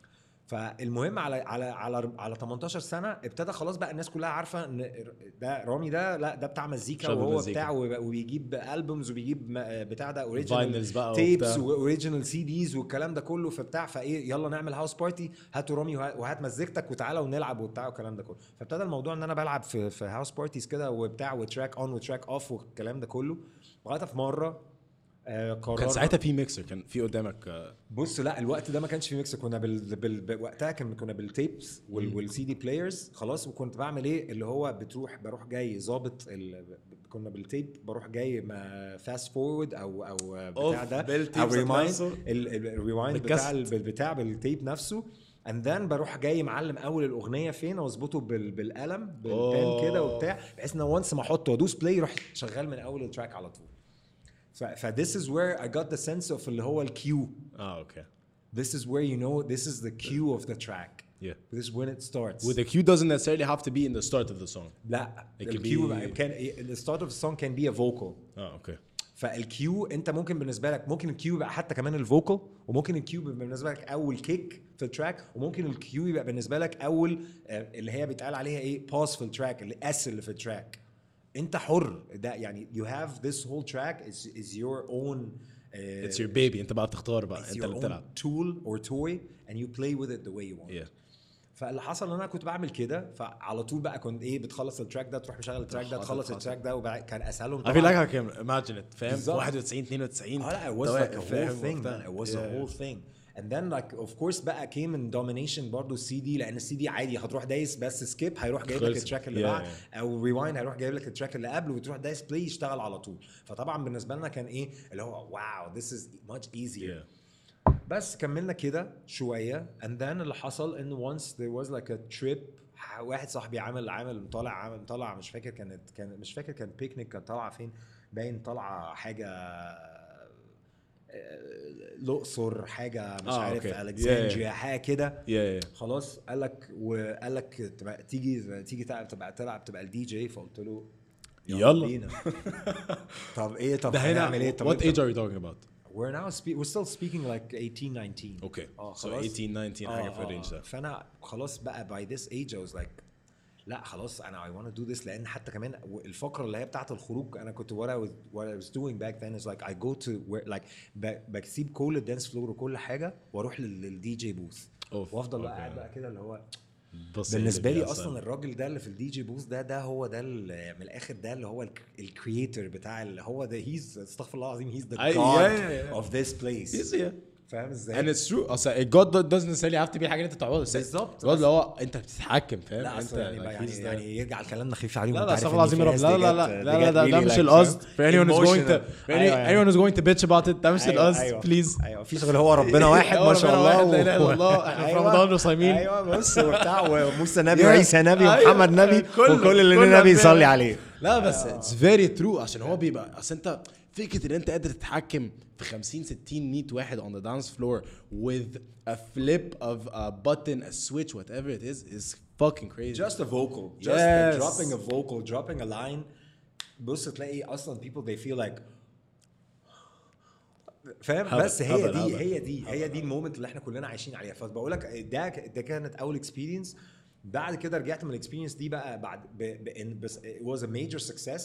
فالمهم على على على على 18 سنة ابتدى خلاص بقى الناس كلها عارفة إن ده رامي ده لا ده بتاع مزيكا وهو مزيكا. بتاع وب- وبيجيب albums وبيجيب بتاع ده original tapes. و original CDs والكلام ده كله فبتاع فإيه يلا نعمل house party هاتوا رامي وه- وهات مزيكتك وتعالى ونلعب وبتاع والكلام ده كله فابتدى الموضوع إن أنا بلعب في في house parties كده وبتاع و track on و track off والكلام ده كله لغاية في مرة آه كان ساعتها في ميكسر كان في قدامك آه، بص لا الوقت ده ما كانش في mix. كنا بال... بال... وقتها كان كنا بال tapes وال... وال CD players خلاص وكنت بعمل إيه؟ اللي هو بتروح بروح جاي ظابط ال... كنا بال tape بروح جاي fast forward أو أو بتاع ده أو rewind. ال rewind بتاع بالبتاع بال tape نفسه. and then بروح جاي معلم أول الأغنية فين؟ واظبطه بال... بالقلم بال pen كده. وبتاع بحيث إن once ما أحطه وادوس play يروح شغال من أول ال track على طول. ف... this is where I got the sense of اللي هو ال cue آه okay This is where you know this is the cue of the track. Yeah. This is when it starts. With the cue doesn't necessarily have to be in the start of the song. لا It cue be- can the start of the song can be a vocal. آه okay فال cue انت ممكن بالنسبة لك ممكن ال cue يبقى حتى كمان ال vocal وممكن ال cue يبقى بالنسبة لك أول kick في ال track وممكن ال cue يبقى بالنسبة لك أول آه، اللي هي بيتقال عليها إيه bass في ال track اللي اس اللي في ال track انت حر. ده يعني you have this whole track is is your own uh, It's your baby. انت بقى تختار بقى. it's انت your اللي own بتلعب. tool or toy and you play with it the way you want. Yeah. فاللي حصل إن أنا كنت بعمل كده فعلى طول بقى كنت إيه بتخلص ال track ده تروح مشغل ال track ده تخلص. ال track ده وبعد كان أسهلهم I feel like I can imagine it. فاهم؟ بالظبط. 91 92 آه لا it was like a whole thing man. It was Yeah. a whole thing. And then like of course بقى came in domination برضو السي دي لأن السي دي عادي هتروح دايس بس skip هيروح جايب لك. ال track اللي Yeah, بعد yeah. أو rewind هيروح جايب لك ال track اللي قبله وتروح دايس play يشتغل على طول فطبعا بالنسبة لنا كان إيه اللي هو wow this is much easier Yeah. بس كملنا كده شوية and then اللي حصل إن once there was like a trip واحد صاحبي عامل عامل طالع عامل طالع مش فاكر كانت كان مش فاكر كان بيكنيك كانت طالعة فين باين طالعة حاجة الأقصر حاجة مش آه، عارف okay. ألكسندريا Yeah, حاجة كده Yeah, yeah. خلاص قال لك وقال لك تبقى تيجي تيجي تلعب تبقى تلعب تبقى الدي جي فقلت له يلا. بينا *laughs* طب إيه طب هنعمل إيه طب أنت- age are you talking about We're now spe- we're still speaking like 18 19 Okay. آه So خلاص 18, 19 حاجة في ال range ده. فأنا خلاص بقى by this age I was like لا خلاص أنا want to do this لأن حتى كمان الفقرة اللي هي بتاعت الخروج أنا كنت what I was what I was doing back then is like I go to where like ب- بسيب كل ال dance floor وكل حاجة وأروح لل DJ booth وأفضل بقى. قاعد بقى كده اللي هو بالنسبة لي. أصلا الراجل ده اللي في ال DJ booth ده ده هو ده من الآخر ده اللي هو ال creator بتاع اللي هو ده he's استغفر الله العظيم he's the God. of this place فاهم and إزاي؟ it's true اصل ال God doesn't necessarily have to be حاجة انت تعوضها بالظبط. ال God اللي هو انت بتتحكم فاهم لا انت يعني, يعني, يعني يرجع كلامنا خفيف عليهم لا لا استغفر الله العظيم ناس رب لا لا لا لا لا ده مش القصد anyone who's going to أيوة، أيوة. anyone who's going to bitch about it ده مش أيوة، القصد أيوة. please أيوه مفيش غير هو ربنا *laughs* واحد ما شاء الله لا إله إلا الله. *laughs* إحنا في أيوة. رمضان وصايمين. أيوه بص وبتاع وموسى نبي. *laughs* وعيسى نبي أيوة. ومحمد نبي وكل اللي نبي. يصلي عليه لا بس it's very true عشان هو بيبقى أصل انت فكرة إن أنت قادر تتحكم في 50 60 100 واحد on the dance floor with a flip of a button a switch whatever it is is fucking crazy. Just a vocal. Just Yes. dropping a vocal dropping a line. بص تلاقي أصلا people they feel like فاهم؟ بس هي هبل، دي هبل. هي دي هي دي ال moment اللي إحنا كلنا عايشين عليها. فبقول لك ده ده كانت أول experience بعد كده رجعت من ال experience دي بقى بعد ب ب بس it was a major success.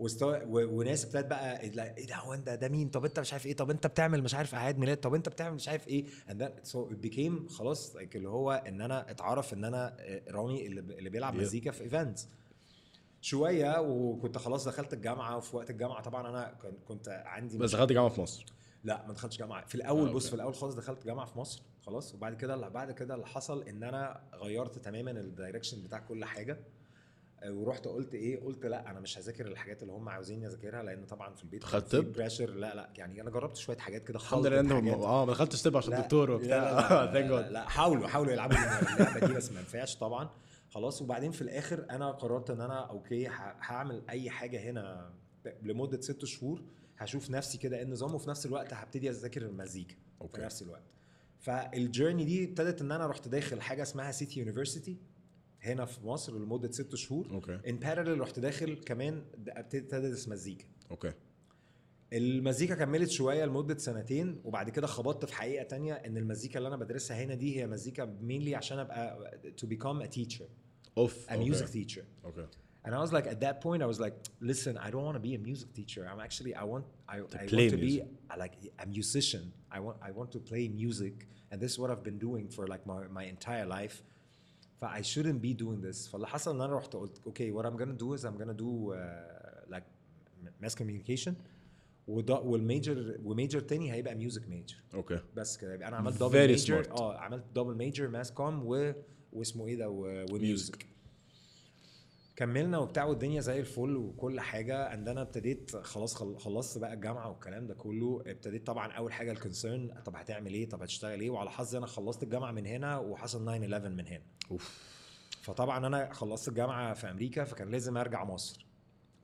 و... وناس ابتدت بقى لا، إيه ده هو أنت ده مين؟ طب أنت مش عارف إيه؟ طب أنت بتعمل مش عارف أعياد ميلاد؟ طب أنت بتعمل مش عارف إيه؟ and then so it became خلاص like اللي هو إن أنا اتعرف إن أنا آه، رامي اللي, بيلعب. مزيكا في events شوية وكنت خلاص دخلت الجامعة وفي وقت الجامعة طبعا أنا كن- كنت عندي بس دخلت جامعة في مصر. لا ما دخلتش جامعة. في الأول آه، بص. في الأول خالص دخلت جامعة في مصر خلاص وبعد كده بعد كده اللي حصل إن أنا غيرت تماما ال direction بتاع كل حاجة. ورحت قلت إيه قلت لأ أنا مش هذاكر الحاجات اللي هم عاوزيني أذاكرها لأن طبعا في البيت طب؟ pressure لأ لأ يعني أنا جربت شوية حاجات كده الحمد لله حاجات. آه ما دخلتش طب عشان دكتور وبتاع thank *laughs* لا, حاولوا حاولوا يلعبوا اللعبة دي بس ما نفعش طبعا خلاص وبعدين في الآخر أنا قررت إن أنا okay هعمل أي حاجة هنا لمدة ست شهور هشوف نفسي كده إيه النظام وفي نفس الوقت هبتدي أذاكر المزيكا في. نفس الوقت فال journey دي ابتدت إن أنا رحت داخل حاجة اسمها City University هنا في مصر لمدة ست شهور okay in parallel رحت داخل كمان ابتديت مزيكا okay المزيكا كملت شوية لمدة سنتين وبعد كده خبطت في حقيقة تانية إن المزيكا اللي أنا بدرسها هنا دي هي مزيكا mainly عشان أبقى to become a teacher أوف ا ميوزك تيتشر أوكي And I was like, at that point, I was like, listen, I don't want to be a music teacher. I'm actually, I want, I, to I play want to music. be a, like a musician. I want, I want to play music. And this is what I've been doing for like my, my entire life. ف I shouldn't be doing this. فاللي حصل إن أنا رحت قلت okay what I'm gonna do is I'm gonna do uh, like mass communication وده والميجر وميجر تاني هيبقى ميوزك ميجر أوكي بس كده. يبقى أنا عملت دبل Very ميجر smart. آه عملت دبل ميجر ماس كوم و واسمه إيه ده و- و music. كملنا وبتاع والدنيا زي الفل وكل حاجة. and أنا ابتديت خلاص خل- خلصت بقى الجامعة والكلام ده كله. ابتديت طبعا أول حاجة ال concern طب هتعمل إيه؟ طب هتشتغل إيه؟ وعلى حظي أنا خلصت الجامعة من هنا وحصل 9 11 من هنا. أوف. فطبعا أنا خلصت الجامعة في أمريكا فكان لازم أرجع مصر.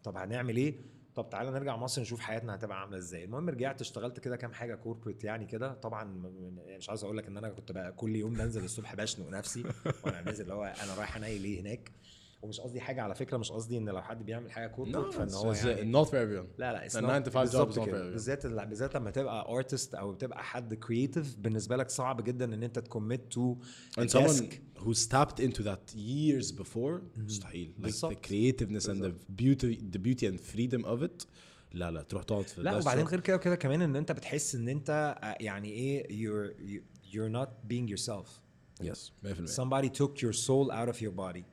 طب هنعمل إيه؟ طب تعالى نرجع مصر نشوف حياتنا هتبقى عاملة إزاي. المهم رجعت اشتغلت كده كام حاجة corporate يعني كده. طبعا م- مش عاوز أقول لك إن أنا كنت بقى كل يوم بنزل الصبح بشنق نفسي. *laughs* وأنا نازل اللي هو أنا رايح أنيل إيه هناك. ومش قصدي حاجة على فكرة مش قصدي إن لو حد بيعمل حاجة corporate فإن هو يعني not for everyone لا لا it's The not- 9 to 5 job بالظبط is not كده. fair. بالذات بالذات لما تبقى artist أو تبقى حد creative بالنسبة لك صعب جدا إن أنت ت commit to and someone who's tapped into that years before مستحيل. Like the creativeness and the beauty the beauty and freedom of it لا لا تروح تقعد في لا وبعدين. غير كده وكده كمان إن أنت بتحس إن أنت آه، يعني إيه you're you- you're not being yourself. Yes 100% somebody took your soul out of your body.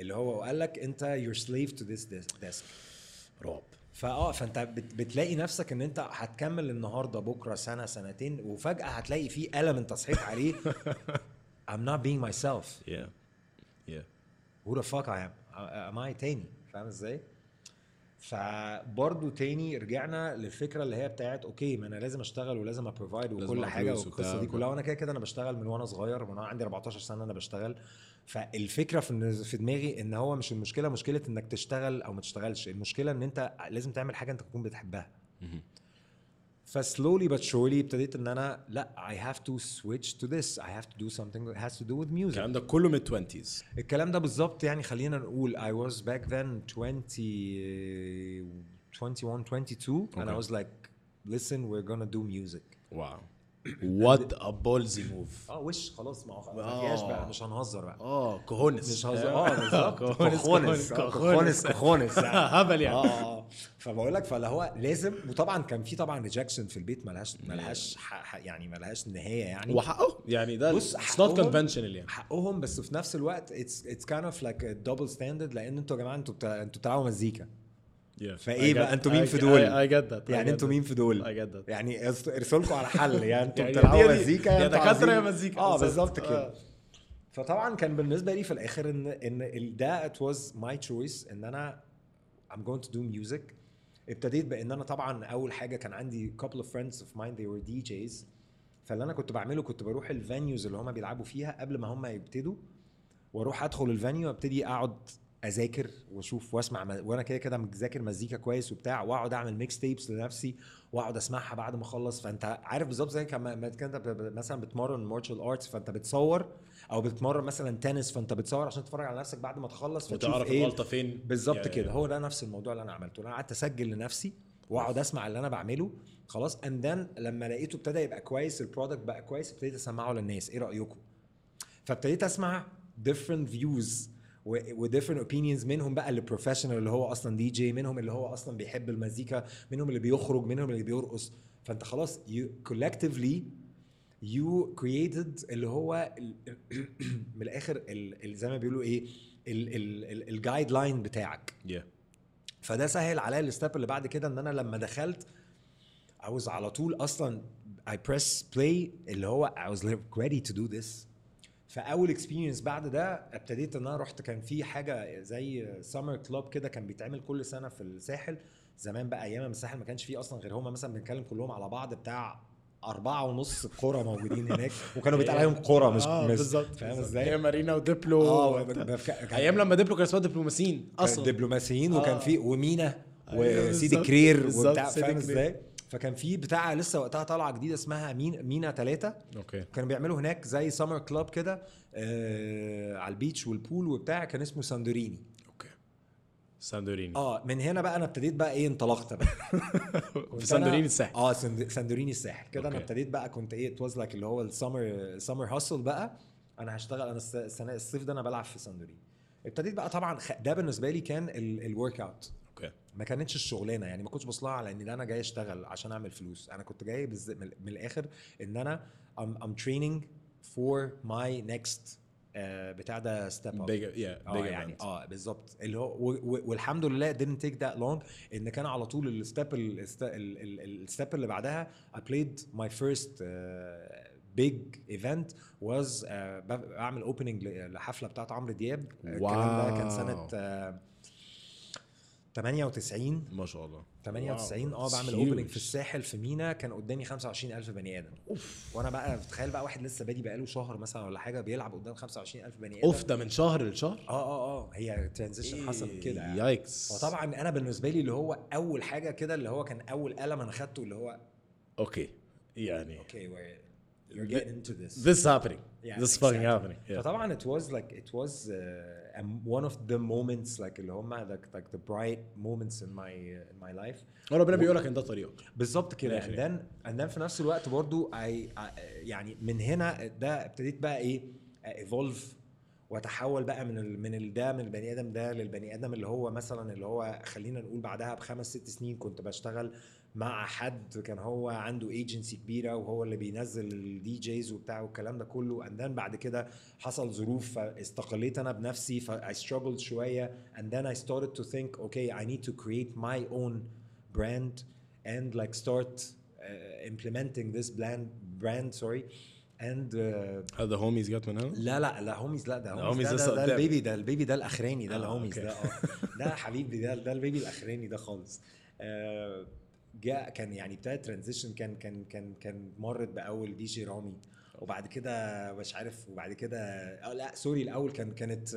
اللي هو قال لك انت slave to this desk- desk. رعب. فاه فانت بت بتلاقي نفسك ان انت هتكمل النهارده بكره سنه سنتين وفجأة هتلاقي في قلم انت صحيت عليه. *laughs* I'm not being myself. Yeah. Yeah. Who the fuck I am? Am I تاني؟ فاهم إزاي؟ فبرضه تاني رجعنا للفكرة اللي هي بتاعت okay ما أنا لازم أشتغل ولازم ا provide وكل حاجة والقصة. دي كلها وأنا كده كده أنا بشتغل من وأنا صغير وأنا عندي 14 سنة أنا بشتغل. فالفكرة في في دماغي إن هو مش المشكلة مشكلة إنك تشتغل أو ما تشتغلش. المشكلة إن أنت لازم تعمل حاجة أنت تكون بتحبها. فسلولي but surely ابتديت ان أنا لا I have to switch to this I have to do something that has to do with music الكلام ده كله mid 20s الكلام ده بالظبط يعني خلينا نقول I was back then 20 21 22 and I Okay. was like listen we're gonna do music wow what a ballsy move. آه وش؟ خلاص ما ما فيهاش بقى مش هنهزر بقى. آه cojones مش هزار آه بالظبط. cojones cojones آه، cojones. كوخونس. يعني. *laughs* هبل يعني. *laughs* آه آه فبقول لك فاللي هو لازم وطبعا كان في طبعا rejection في البيت ملهاش ملهاش يعني ملهاش نهاية يعني. وحقه يعني ده بص حقهم- conventional يعني. حقهم بس في نفس الوقت it's it's kind of like double standard لأن أنتوا يا جماعة أنتوا. أنتوا بتلعبوا مزيكا. Yeah. فإيه بقى أنتوا مين في دول؟ I يعني get أنتوا. مين في دول؟ يعني ارس- ارسلكوا على حل يعني أنتوا يعني بتلعبوا مزيكا يا دكاترة يا مزيكا. آه بالظبط. كده آه. فطبعا كان بالنسبة لي في الآخر ان إن ده it was my choice إن أنا I'm going to do music ابتديت بإن أنا طبعا أول حاجة كان عندي couple of friends of mine they were DJs فاللي أنا كنت بعمله كنت بروح الفانيوز اللي هم بيلعبوا فيها قبل ما هم يبتدوا وأروح أدخل الفانيو أبتدي أقعد أذاكر وأشوف وأسمع م- وأنا كده كده مذاكر مزيكا كويس وبتاع وأقعد أعمل mixtapes لنفسي وأقعد أسمعها بعد ما أخلص. فأنت عارف بالظبط زي كما ما كنت مثلا بتمرن martial arts فأنت بتصور أو بتتمرن مثلا تنس فأنت بتصور عشان تتفرج على نفسك بعد ما تخلص وتعرف إيه الغلطة فين. بالظبط يعني- كده. هو ده نفس الموضوع اللي أنا عملته. أنا قعدت أسجل لنفسي وأقعد أسمع اللي أنا بعمله خلاص. and لما لقيته ابتدى يبقى كويس ال product بقى كويس ابتديت أسمعه للناس. إيه رأيكم؟ فابتديت أسمع different views. و different opinions منهم بقى اللي professional اللي هو أصلا دي جي منهم اللي هو أصلا بيحب المزيكا منهم اللي بيخرج منهم اللي بيرقص. فأنت خلاص you collectively you created اللي هو *clears throat* من الآخر ال- ال- زي ما بيقولوا إيه ال guideline بتاعك. Yeah. فده سهل عليا ال step اللي بعد كده إن أنا لما دخلت I was على طول أصلا I press play اللي هو I was like ready to do this. فأول experience بعد ده ابتديت إن أنا رحت كان في حاجة زي summer club كده كان بيتعمل كل سنة في الساحل زمان بقى أيام ما الساحل ما كانش فيه أصلا غير هما مثلا بنتكلم كلهم على بعض بتاع أربعة ونص قرى موجودين هناك *laughs* وكانوا بيتقال عليهم قرى مش آه، مش بالظبط فاهم هي إزاي؟ مارينا وديبلو آه أيام لما ديبلو كان اسمها دبلوماسيين أصلا دبلوماسيين وكان آه. في ومينا وسيدي بالظبط، كرير وبتاع فاهم. إزاي؟ فكان في بتاع لسه وقتها طالعة جديدة اسمها مين مينا ثلاثة okay. كانوا بيعملوا هناك زي summer club كده آه على ال beach وال pool وبتاع كان اسمه ساندوريني. okay. ساندوريني. آه من هنا بقى أنا ابتديت بقى إيه انطلقت بقى. *laughs* في ساندوريني الساحل آه ساندوريني الساحل كده أنا. ابتديت بقى كنت إيه it was like اللي هو ال summer summer hustle بقى. أنا هشتغل أنا الس- السنة الصيف ده أنا بلعب في ساندوريني. ابتديت بقى طبعا ده بالنسبة لي كان ال workout ما كانتش الشغلانة يعني ما كنتش بصلها على إن أنا جاي أشتغل عشان أعمل فلوس أنا كنت جاي بالز- من الآخر إن أنا I'm, I'm training for my next آه بتاع ده step up آه يعني. آه بالظبط اللي هو و- و- والحمد لله didn't take that long إن كان على طول ال step ال step اللي بعدها I played my first uh, big event was uh, ب- بعمل opening لحفلة بتاعت عمرو دياب الكلام ده كان سنة. آه 98 ما شاء الله. 98 آه بعمل opening. في الساحل في مينا. كان قدامي 25000 بني آدم. أوف. وأنا بقى تخيل بقى واحد لسه بادي بقاله شهر مثلا ولا حاجة بيلعب قدام 25000 بني آدم. أوف ده من شهر لشهر؟ آه آه آه. هي transition حصل كده يعني. yikes. وطبعا أنا بالنسبة لي اللي هو أول حاجة كده اللي هو كان أول قلم أنا خدته اللي هو okay. يعني okay you're getting into this. this is happening. Yeah, this is fucking exactly. happening. Yeah. فطبعا it was like it was uh, one of the moments like اللي هم like, like the bright moments in my in my life. ربنا بيقول لك إن ده طريقك. بالظبط كده. and then and then في نفس الوقت برضو I, I يعني من هنا ده ابتديت بقى إيه evolve وأتحول بقى من ال من ال ده من البني آدم ده للبني آدم اللي هو مثلا اللي هو خلينا نقول بعدها بخمس ست سنين كنت بشتغل مع حد كان هو عنده ايجنسي كبيرة وهو اللي بينزل ال DJs وبتاع والكلام ده كله. Then بعد كده حصل ظروف فاستقليت أنا بنفسي ف I struggled شوية. And then I started to think okay I need to create my own brand and like start uh, implementing this brand brand sorry. And uh, هذا Homies جت من هنا لا لا لا Homies لا ده Homies ده, ده. ال baby ده ال baby ده الأخراني ده آه، ال Homies. ده آه. ده حبيبي ده ده البيبي الأخراني ده خالص. آه، جاء كان يعني ابتدى ترانزيشن كان كان كان كان مرت بأول دي جي رامي. وبعد كده مش عارف وبعد كده آه لا سوري الأول كان كانت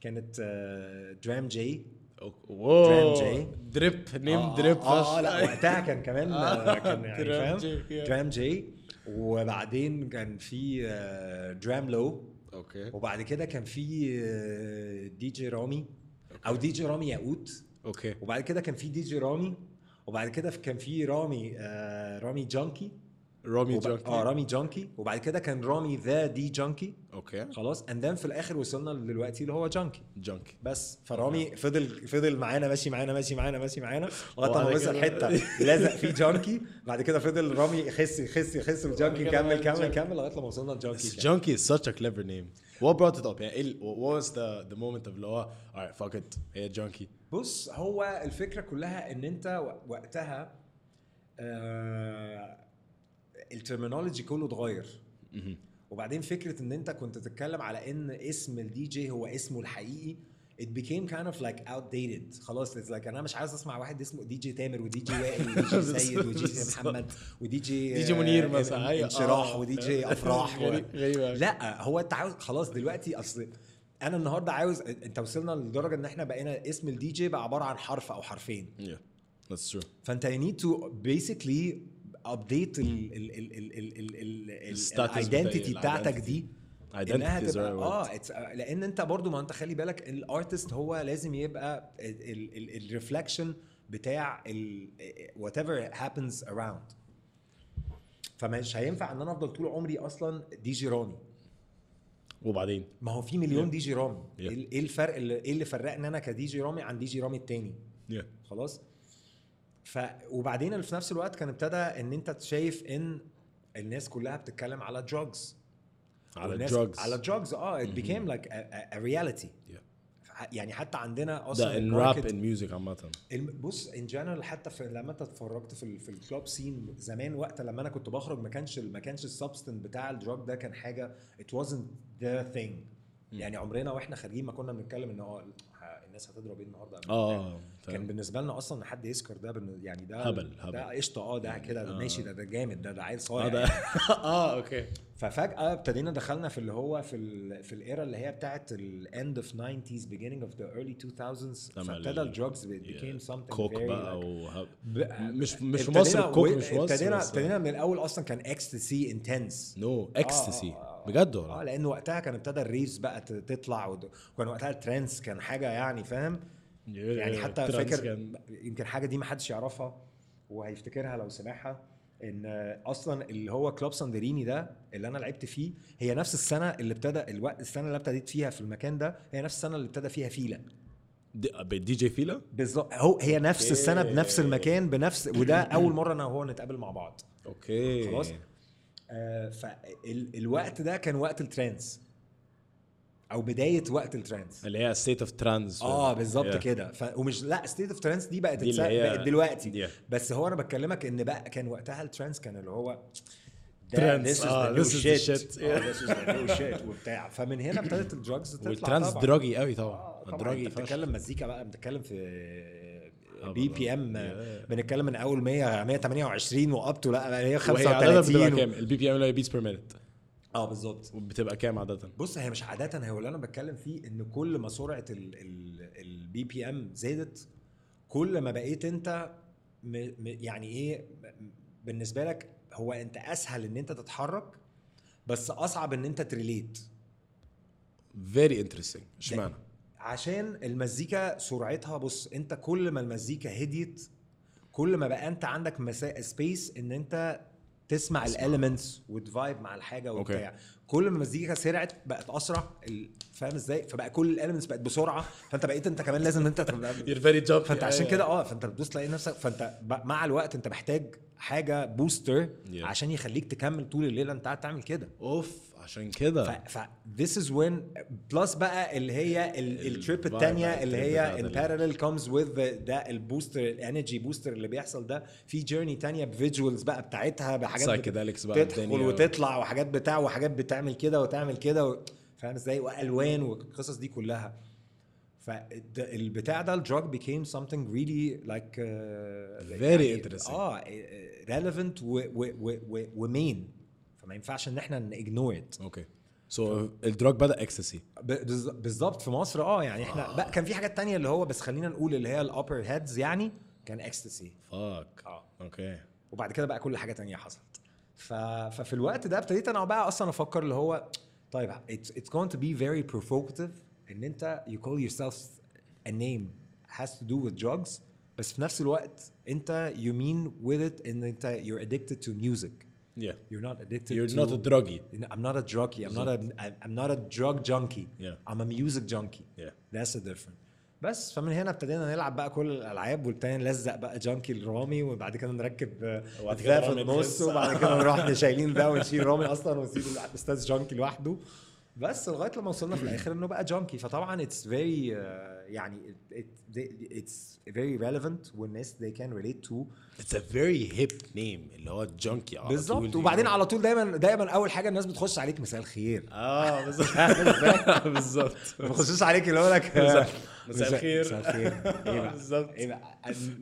كانت آه، درام جي واو درام. دريب نيم آه، دريب آه, آه لا وقتها كان كمان *laughs* آه، كان يعني درام جي،. درام جي وبعدين كان في آه، درام لو okay. وبعد كده كان في آه، دي جي رامي. أو دي جي رامي ياقوت. okay. وبعد كده كان في دي جي رامي. وبعد كده كان في رامي آه، رامي DJunkie. رامي وب- DJunkie. آه رامي DJunkie. وبعد كده كان رامي the DJunkie. okay. خلاص. and then في الآخر وصلنا دلوقتي اللي هو DJunkie. DJunkie. بس. فرامي فضل فضل معانا ماشي معانا ماشي معانا ماشي معانا *laughs* لغاية ما وصل حتة. لازق فيه DJunkie. بعد كده فضل رامي يخس يخس يخس و DJunkie كده كمل كمل. كمل لغاية لما وصلنا ل DJunkie. DJunkie is such a clever name. What brought it up? يعني إيه what was the the moment of اللي هو alright fuck it. هي DJunkie. بص هو الفكرة كلها إن أنت وقتها آه ال terminology كله اتغير وبعدين فكرة إن أنت كنت تتكلم على إن اسم الدي جي هو اسمه الحقيقي it became kind of like outdated خلاص it's like أنا مش عايز أسمع واحد اسمه دي جي تامر ودي جي *laughs* وائل ودي جي سيد ودي جي. محمد و DJ DJ منير آه، مثلا،. انشراح آه. ودي جي *laughs* أفراح. لا هو أنت عاوز خلاص دلوقتي أصل أنا النهارده عاوز أنت وصلنا لدرجة إن إحنا بقينا اسم الدي جي بقى عبارة عن حرف أو حرفين yeah that's true فأنت you need to basically update ال identity بتاعتك دي انها تبقى آه لأن انت برضو ما انت خلي بالك ال artist هو لازم يبقى ال reflection بتاع whatever happens around فمش هينفع ان أنا افضل طول عمري أصلا دي جي رامي وبعدين ما هو في مليون دي جي رامي إيه الفرق اللي إيه اللي فرقني أنا كدي جي رامي عن دي جي رامي التاني yeah. خلاص ف وبعدين في نفس الوقت كان ابتدى إن أنت شايف إن الناس كلها بتتكلم على drugs على drugs. على drugs. آه it became like a, a, a reality. Yeah. يعني حتى عندنا أصلا ده ان ال market- راب ان music عامة. الم- بص in general حتى في لما أنت اتفرجت في ال في ال club scene زمان وقت لما أنا كنت بخرج ما كانش ما كانش ال substance بتاع ال drug ده كان حاجة it wasn't the thing. يعني عمرنا وإحنا خارجين ما كنا بنتكلم إن آه الناس هتضرب إيه النهارده؟ آه. كان. بالنسبة لنا أصلا حد يسكر ده يعني ده هبل، هبل. ده قشطة آه ده كده ده ماشي ده ده جامد ده ده عيل آه صايع ده. يعني. *laughs* آه okay. ففجأة ابتدينا دخلنا في اللي هو في ال في ال era اللي هي بتاعت ال end of 90s beginning of the early 2000s لما فابتدى ال- ال drugs became something coke بقى وهب... مش مش في مصر الكوك و- مش مصر ابتدينا ابتدينا من الأول أصلا كان اكستسي انتنس no ecstasy آه، آه. بجد آه لأن وقتها كان ابتدى ال raves بقى تطلع وكان وقتها ال trance كان حاجة يعني فاهم؟ يعني حتى فاكر يمكن حاجة دي ما حدش يعرفها وهيفتكرها لو سمعها إن أصلا اللي هو club ساندريني ده اللي أنا لعبت فيه هي نفس السنة اللي ابتدى الوقت السنة اللي ابتديت فيها في المكان ده هي نفس السنة اللي ابتدى فيها فيلا. دي دي جي فيلا؟ بالظبط. هو هي نفس okay. السنة بنفس المكان بنفس وده أول مرة أنا وهو نتقابل مع بعض. okay خلاص؟ آه فالوقت ده كان وقت ال trance. أو بداية وقت ال trance اللي هي State of Trance آه بالظبط كده ف... ومش لا State of Trance دي بقت دي اللي هي- بقت دلوقتي دي. بس هو أنا بكلمك إن بقى كان وقتها ال trance كان اللي هو آه،. آه، this is the new *laughs* shit وبتاع فمن هنا ابتدت ال drugs تطلع وال trance. druggy قوي آه، طبعا طبعا druggy. بتتكلم مزيكا بقى بتتكلم في آه، BPM Yeah. بنتكلم من أول 100 128 و up to لا وهي عادة بتبقى 135 كام؟ ال BPM اللي هي beats per minute آه بالظبط بتبقى كام عادة؟ بص هي مش عادة هو اللي أنا بتكلم فيه إن كل ما سرعة ال BPM زادت كل ما بقيت أنت م م يعني إيه بالنسبة لك هو أنت أسهل إن أنت تتحرك بس أصعب إن أنت ت relate very interesting إشمعنى؟ عشان المزيكا سرعتها بص أنت كل ما المزيكا هديت كل ما بقى أنت عندك مسا space إن أنت تسمع ال elements وت vibe مع الحاجة وبتاع. كل ما المزيكا سرعت بقت أسرع فاهم إزاي؟ فبقى كل ال elements بقت بسرعة. فأنت بقيت أنت كمان لازم أنت *laughs* فأنت عشان. كده آه فأنت بتدوس تلاقي نفسك فأنت مع الوقت أنت محتاج حاجة booster Yeah. عشان يخليك تكمل طول الليلة انت قاعد تعمل كده. أوف عشان كده. ف, this is when pills بقى اللي هي ال- ال trip الثانية اللي هي parallel comes with the- ده ال booster ال energy booster اللي بيحصل ده. في journey تانية ب visuals بقى بتاعتها بحاجات Psychedelics بقى تدخل. وتطلع وحاجات بتاع وحاجات بتعمل كده وتعمل كده. و... فاهم إزاي؟ والوان والقصص دي كلها. فالبتاع ده ال drug became something really like uh, Very interesting. آه relevant و, و, و, و, ومين فما ينفعش إن إحنا نignore it. okay so ال drug بدأ بالز- بالظبط في مصر آه يعني إحنا بقى كان في حاجات تانية اللي هو بس خلينا نقول اللي هي ال upper heads يعني كان اكستسي فاك آه. okay وبعد كده بقى كل حاجة تانية حصلت. ف... ففي الوقت ده ابتديت أنا بقى أصلا أفكر اللي هو طيب it's, it's going to be very provocative ان انت you call yourself a name has to do with drugs بس في نفس الوقت انت you mean with it ان انت you're addicted to music yeah you're not addicted you're to not a druggie I'm not a druggie. I'm not a I'm not a drug junkie. Yeah. I'm a music junkie. Yeah. That's the difference. بس فمن هنا ابتدينا نلعب بقى كل الالعاب والتاني نلزق بقى Junkie لرامي وبعد كده نركب آه، كده في النص. وبعد كده نروح شايلين ده ونشيل رامي أصلا ونسيب الاستاذ Junkie لوحده بس لغاية لما وصلنا في الآخر إنه بقى Junkie. فطبعا it's very يعني it's very relevant والناس they can relate to it's a very hip name اللي هو Junkie على بالظبط. وبعدين على طول دايما دايما أول حاجة الناس بتخش عليك مساء الخير. *laughs* آه بالظبط. *laughs* *laughs* بالظبط. ما بيخشوش عليك اللي هو لك مساء- الخير. مساء الخير. إيه بقى؟ بالظبط. إيه بقى؟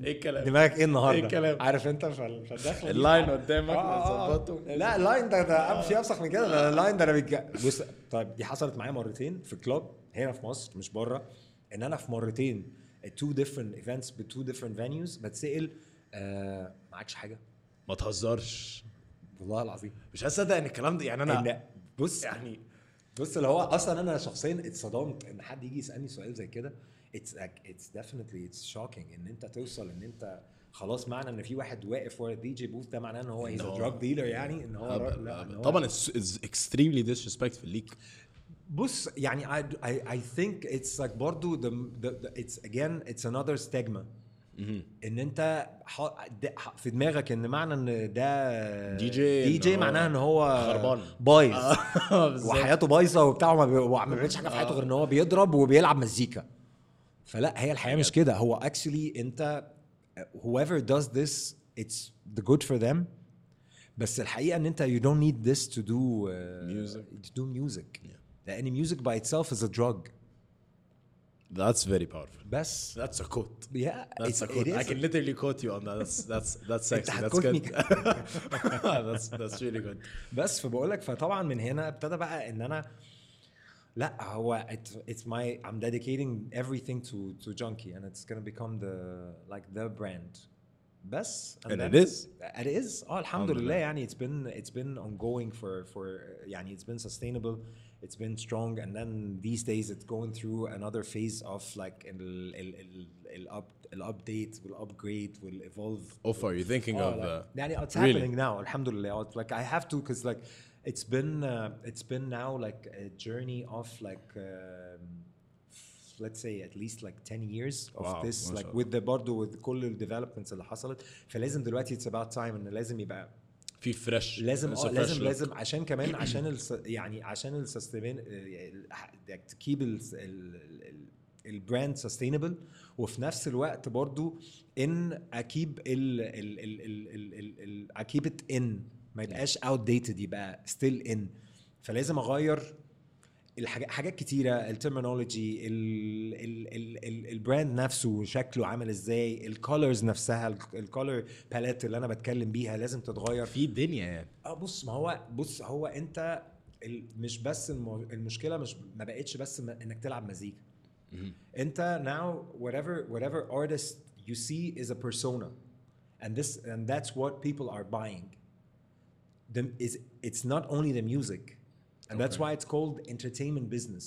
إيه الكلام؟ دماغك إيه النهارده؟ إيه الكلام؟ عارف أنت؟ فال- فالدخله ال line قدامك آه، آه، آه. بتظبطه لا ال line ده ده في ابسخ من كده. ده ال line ده أنا. بص طيب دي حصلت معايا مرتين في club هنا في مصر مش بره. إن أنا في مرتين two different events ب two different venues بتسأل آه معكش حاجة. ما تهزرش. والله العظيم. مش هصدق إن الكلام ده يعني أنا إن بص يعني بص اللي هو أصلا أنا شخصيا اتصدمت إن حد يجي يسألني سؤال زي كده. it's it's definitely it's shocking إن أنت توصل إن أنت خلاص معنى إن في واحد واقف ورا ال DJ booth ده معناه إن هو he's a drug dealer يعني إن هو إن طبعا extremely disrespectful ليك. بص يعني I, I, I think it's like برضو the, the, the it's again it's another stigma. إن أنت في دماغك إن معنى إن ده دي جي هو معناها إن هو خربان. بايظ. *laughs* بالظبط. وحياته بايظة وبتاع وما وما بيعملش حاجة في حياته غير إن هو بيضرب وبيلعب مزيكا. فلا هي الحياة مش كده. هو actually أنت whoever does this it's the good for them. بس الحقيقة إن أنت you don't need this to do uh, Music. to do music. لان music by itself is a drug That's very powerful. بس That's a quote. yeah That's it- a quote. it I is can literally quote you on that. That's that's that's sexy. That's هتكوتني good. *laughs* that's that's really good. بس فبقول لك فطبعا من هنا ابتدى بقى ان انا لا هو it, it's my I'm dedicating everything to to Junkie and it's gonna become the like the brand بس And then- it is. it is اه الحمد الحمد لله لله. يعني it's been it's been ongoing for for يعني it's been sustainable it's been strong and then these days it's going through another phase of like ال ال ال ال up الابديت والupgrade will evolve Off, are you thinking Oh, of? like, Uh, يعني it's really? happening now alhamdulillah It's like I have to because like it's been uh, it's been now like a journey of like um, f- let's say at least like 10 years of Wow, this ما like شاء with the برضه with كل ال developments اللي حصلت فلازم دلوقتي it's about time ان لازم يبقى في fresh. لازم آه لازم look. لازم عشان كمان عشان ال sus يعني عشان sustain ال ال brand sustainable وفي نفس الوقت برضو ان I keep ال ال ال ال ال ال ال I keep it ان ما يبقاش outdated يبقى still ان فلازم اغير الحاجات حاجات كتيرة ال terminology ال brand نفسه شكله عامل إزاي ال colors نفسها ال color palette اللي أنا بتكلم بيها لازم تتغير. في الدنيا يعني. آه بص ما هو بص هو أنت مش بس الم- المشكلة مش ما بقتش بس إنك تلعب مزيكا. أنت now whatever whatever artist you see is a persona. And this and that's what people are buying. The, is it's not only the music. and that's Okay. why it's called entertainment business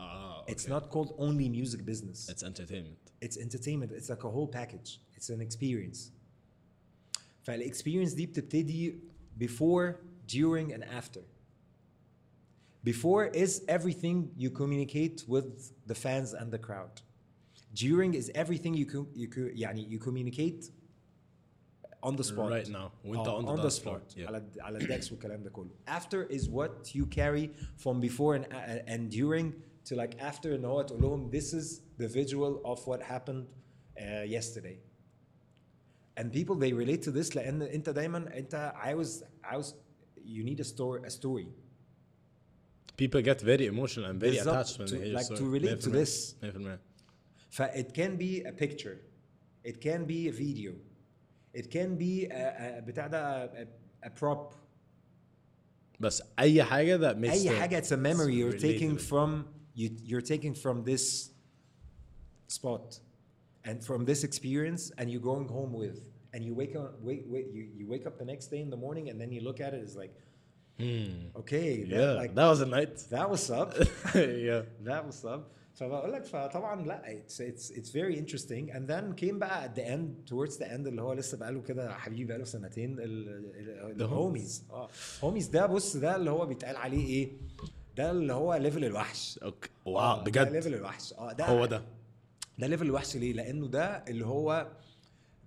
Ah, it's okay. not called only music business It's entertainment. it's entertainment it's like a whole package it's an experience فالاكسبيرينس دي بتبتدي before during and after before is everything you communicate with the fans and the crowd during is everything you co- you co- يعني you communicate on the spot Right now. وانت آه, on the on the dance floor. spot Yeah. على على الدكس والكلام ده كله after is what you carry from before and, and during to like after ان هو تقول لهم this is the visual of what happened uh, yesterday and people they relate to this لان انت دايما انت عاوز عاوز you need a story a story People get very emotional and very بالظبط. attached when To- they hear like your to story. relate to 100%. this. 100%. ف it can be a picture it can be a video it can be a, a بتاع ده a, a prop بس اي حاجه that makes اي the- حاجه it's a memory you're taking relatable. from you, you're taking from this spot and from this experience and you're going home with and you wake up wait, wait, you, you wake up the next day in the morning and then you look at it it's like okay that, yeah like that was a night that was up *laughs* yeah that was up فبقول لك فطبعا لا it's it's it's very interesting. And then came بقى at the end towards the end اللي هو لسه بقاله كده حبيبي بقاله سنتين ال Homies آه. Homies ده بص ده اللي هو بيتقال عليه إيه؟ ده اللي هو ليفل الوحش. okay آه، wow ده بجد؟ ليفل الوحش. آه ده هو ده. ده level الوحش ليه؟ لأنه ده اللي هو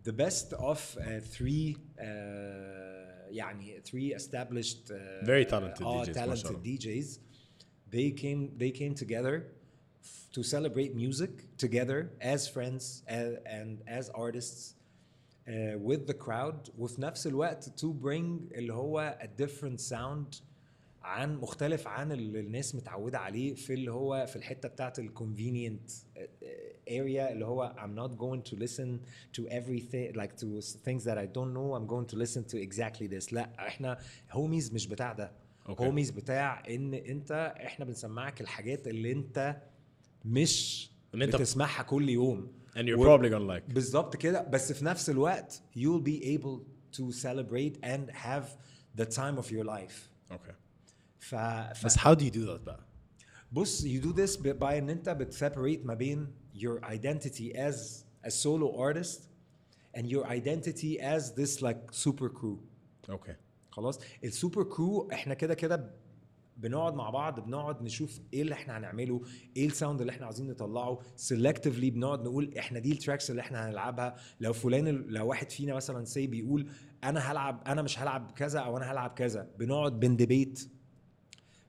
the best of uh, three uh, يعني three established uh, Very talented uh, DJs, talented الله. DJs they came they came together. to celebrate music together as friends and, and as artists uh, with the crowd وفي نفس الوقت to bring اللي هو a different sound عن مختلف عن اللي الناس متعودة عليه في اللي هو في الحتة بتاعت ال convenient uh, uh, area اللي هو I'm not going to listen to everything like to things that I don't know I'm going to listen to exactly this لا احنا هوميز مش بتاع ده أوكي. هوميز بتاع ان انت احنا بنسمعك الحاجات اللي انت مش اللي أنت- بتسمعها كل يوم and you're و- probably gonna like بالظبط كده بس في نفس الوقت you'll be able to celebrate and have the time of your life okay ف, ف بس how do you do that بقى بص you do this by ان انت بتسيبريت ما بين your identity as a solo artist and your identity as this like super crew okay خلاص ال super crew إحنا كده كده بنقعد مع بعض بنقعد نشوف إيه اللي إحنا هنعمله إيه ال sound اللي إحنا عاوزين نطلعه. selectively بنقعد نقول إحنا دي ال tracks اللي إحنا هنلعبها. لو فلان لو واحد فينا مثلا say بيقول أنا هلعب أنا مش هلعب كذا أو أنا هلعب كذا بنقعد بن debate.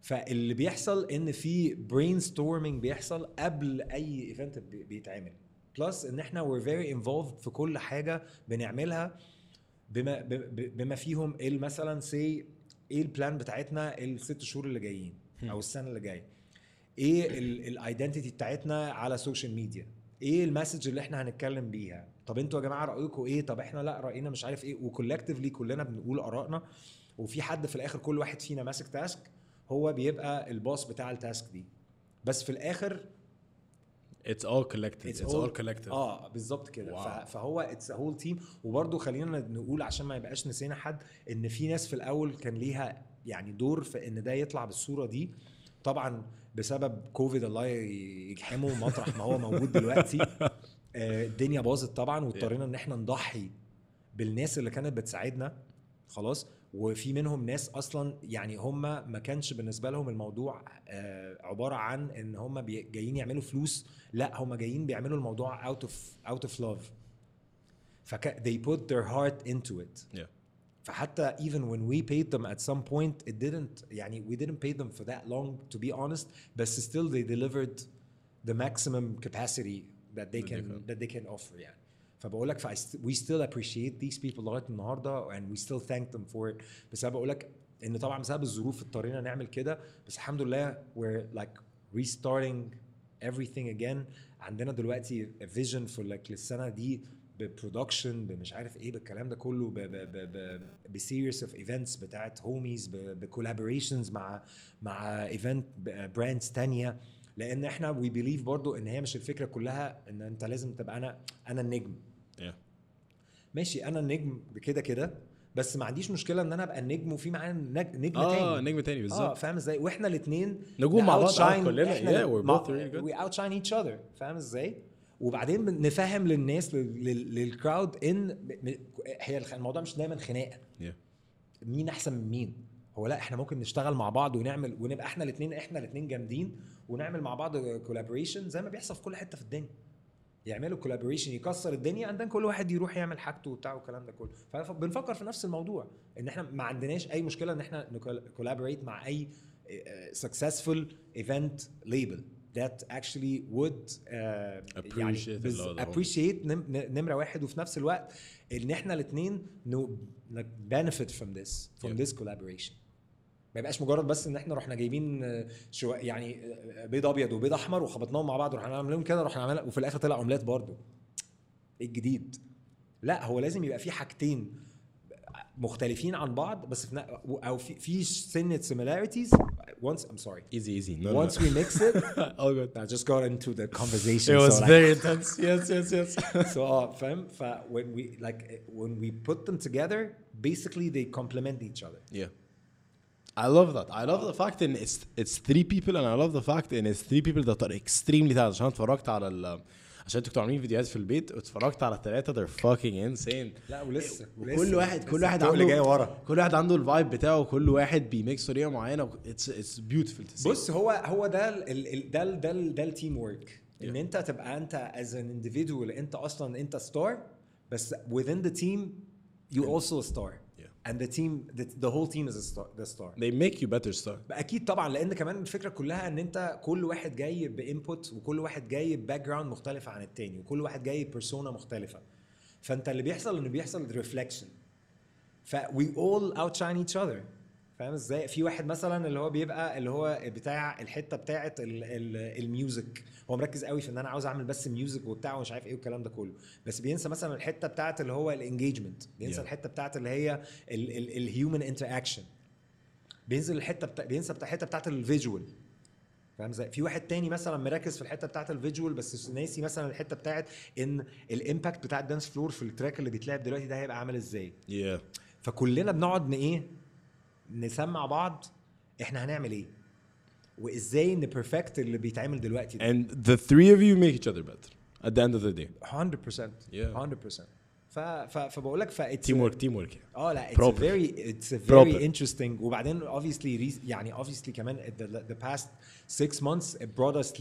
فاللي بيحصل إن في brainstorming بيحصل قبل أي event بيتعمل. plus إن إحنا we're very involved في كل حاجة بنعملها بما بما فيهم مثلا say إيه ال plan بتاعتنا الست شهور اللي جايين أو السنة اللي جاية؟ إيه ال identity بتاعتنا على ال social media إيه ال message اللي إحنا هنتكلم بيها؟ طب أنتوا يا جماعة رايكم إيه؟ طب إحنا لا رأينا مش عارف إيه. و collectively كلنا بنقول آرائنا وفي حد في الآخر كل واحد فينا ماسك task هو بيبقى ال boss بتاع ال task دي. بس في الآخر It's all collective. It's, all, collective. آه بالظبط كده. ف- فهو it's whole team وبرده خلينا نقول عشان ما يبقاش نسينا حد إن في ناس في الأول كان ليها يعني دور في إن ده يطلع بالصورة دي طبعا بسبب كوفيد الله يجحمه مطرح ما هو موجود دلوقتي *laughs* آه، الدنيا باظت طبعا واضطرينا إن إحنا نضحي بالناس اللي كانت بتساعدنا خلاص وفي منهم ناس أصلا يعني هم ما كانش بالنسبة لهم الموضوع آه، عباره عن ان هم جايين يعملوا فلوس لا هم جايين بيعملوا الموضوع out of out of love فك they put their heart into it Yeah. فحتى even when we paid them at some point it didn't يعني we didn't pay them for that long to be honest but still they delivered the maximum capacity that they can. that they can offer يعني فبقول لك we still appreciate these people لغاية النهارده and we still thank them for it. بس أنا بقول لك إن طبعا بسبب الظروف اضطرينا نعمل كده بس الحمد لله we're like restarting everything again. عندنا دلوقتي vision for like للسنة دي ب production بمش عارف إيه بالكلام ده كله ب series of events بتاعت Homies ب collaborations مع مع event brands تانية. لأن إحنا we believe برضو إن هي مش الفكرة كلها إن أنت لازم تبقى أنا أنا النجم. ماشي أنا النجم كده كده بس ما عنديش مشكلة إن أنا أبقى النجم وفي معايا نج- نجم آه تاني. نجم تاني آه بالظبط. فاهم إزاي؟ وإحنا الاثنين نجوم مع بعض آه، كلنا. we outshine each other فاهم إزاي؟ وبعدين نفهم للناس لل- لل- لل crowd إن هي الموضوع مش دايما خناقة. Yeah. مين أحسن من مين؟ هو لأ إحنا ممكن نشتغل مع بعض ونعمل ونبقى إحنا الاثنين إحنا الاثنين جامدين ونعمل مع بعض collaboration زي ما بيحصل في كل حتة في الدنيا. يعملوا كولابوريشن يكسر الدنيا عندنا كل واحد يروح يعمل حاجته وبتاع والكلام ده كله. فبنفكر في نفس الموضوع إن إحنا ما عندناش أي مشكلة إن إحنا كولابوريت مع أي successful event label that actually would uh, Appreciate يعني appreciate نمرة واحد وفي نفس الوقت إن إحنا الاثنين benefit from this from Yeah. this collaboration. ما يبقاش مجرد بس إن إحنا رحنا جايبين آه، شو يعني آه، آه، بيض أبيض وبيض أحمر وخبطناهم مع بعض ورحنا عاملين كده رحنا عملنا وفي الآخر طلع عملات برضو إيه الجديد؟ لا هو لازم يبقى في حاجتين مختلفين عن بعض بس في أو في, في سنة similarities once I'm sorry easy easy once we mix it all good I just got into the conversation it was very intense yes yes yes so آه فاهم ف when we like when we put them together basically they complement each other يا I love that. I love the fact ان it's it's three people and I love the fact ان it's three people that are extremely talented. عشان اتفرجت على ال عشان أنتوا كنتوا عاملين فيديوهات في البيت واتفرجت على الثلاثه they're fucking insane. لا ولسه كل واحد كل واحد عنده جاي ورا. كل واحد عنده ال vibe بتاعه كل واحد بي mix طريقه معينة. It's it's beautiful to see. بص هو هو ده ال ال ال- ده ال ده ال ده ال teamwork إن. انت تبقى انت as an individual انت أصلا انت star بس within the team you also a star. And the team the, the whole team is a star the star. They make you better star. أكيد طبعا لأن كمان الفكرة كلها إن أنت كل واحد جاي ب input وكل واحد جاي ب background مختلفة عن التاني وكل واحد جاي ب persona مختلفة. فأنت اللي بيحصل إنه بيحصل reflection ف we all outshine each other. فاهم إزاي؟ في واحد مثلا اللي هو بيبقى اللي هو بتاع الحتة بتاعه ال- ال- ال music. هو مركز قوي في ان أنا عاوز اعمل بس music وبتاع ومش عارف إيه والكلام ده كله بس بينسى مثلا الحتة بتاعه اللي هو ال engagement بينسى Yeah. الحتة بتاعه اللي هي ال human interaction بينزل الحتة بتا... بينسى بتاع الحته بتاعت ال visual فاهم إزاي؟ في واحد تاني مثلا مركز في الحتة بتاعت ال visual بس ناسي مثلا الحتة بتاعت إن ال impact بتاع ال dance floor في ال track اللي بيتلعب دلوقتي ده هيبقى عامل إزاي؟ yeah فكلنا بنقعد إيه؟ نسمع بعض إحنا هنعمل إيه؟ وازاي ن perfect اللي بيتعمل دلوقتي ده and the three of you make each other better at the end of the day 100% Yeah. 100% ف ف فبقول لك ف teamwork teamwork آه لا it's Proper. a very it's a Proper. very interesting وبعدين obviously يعني obviously كمان the, the past six months it brought us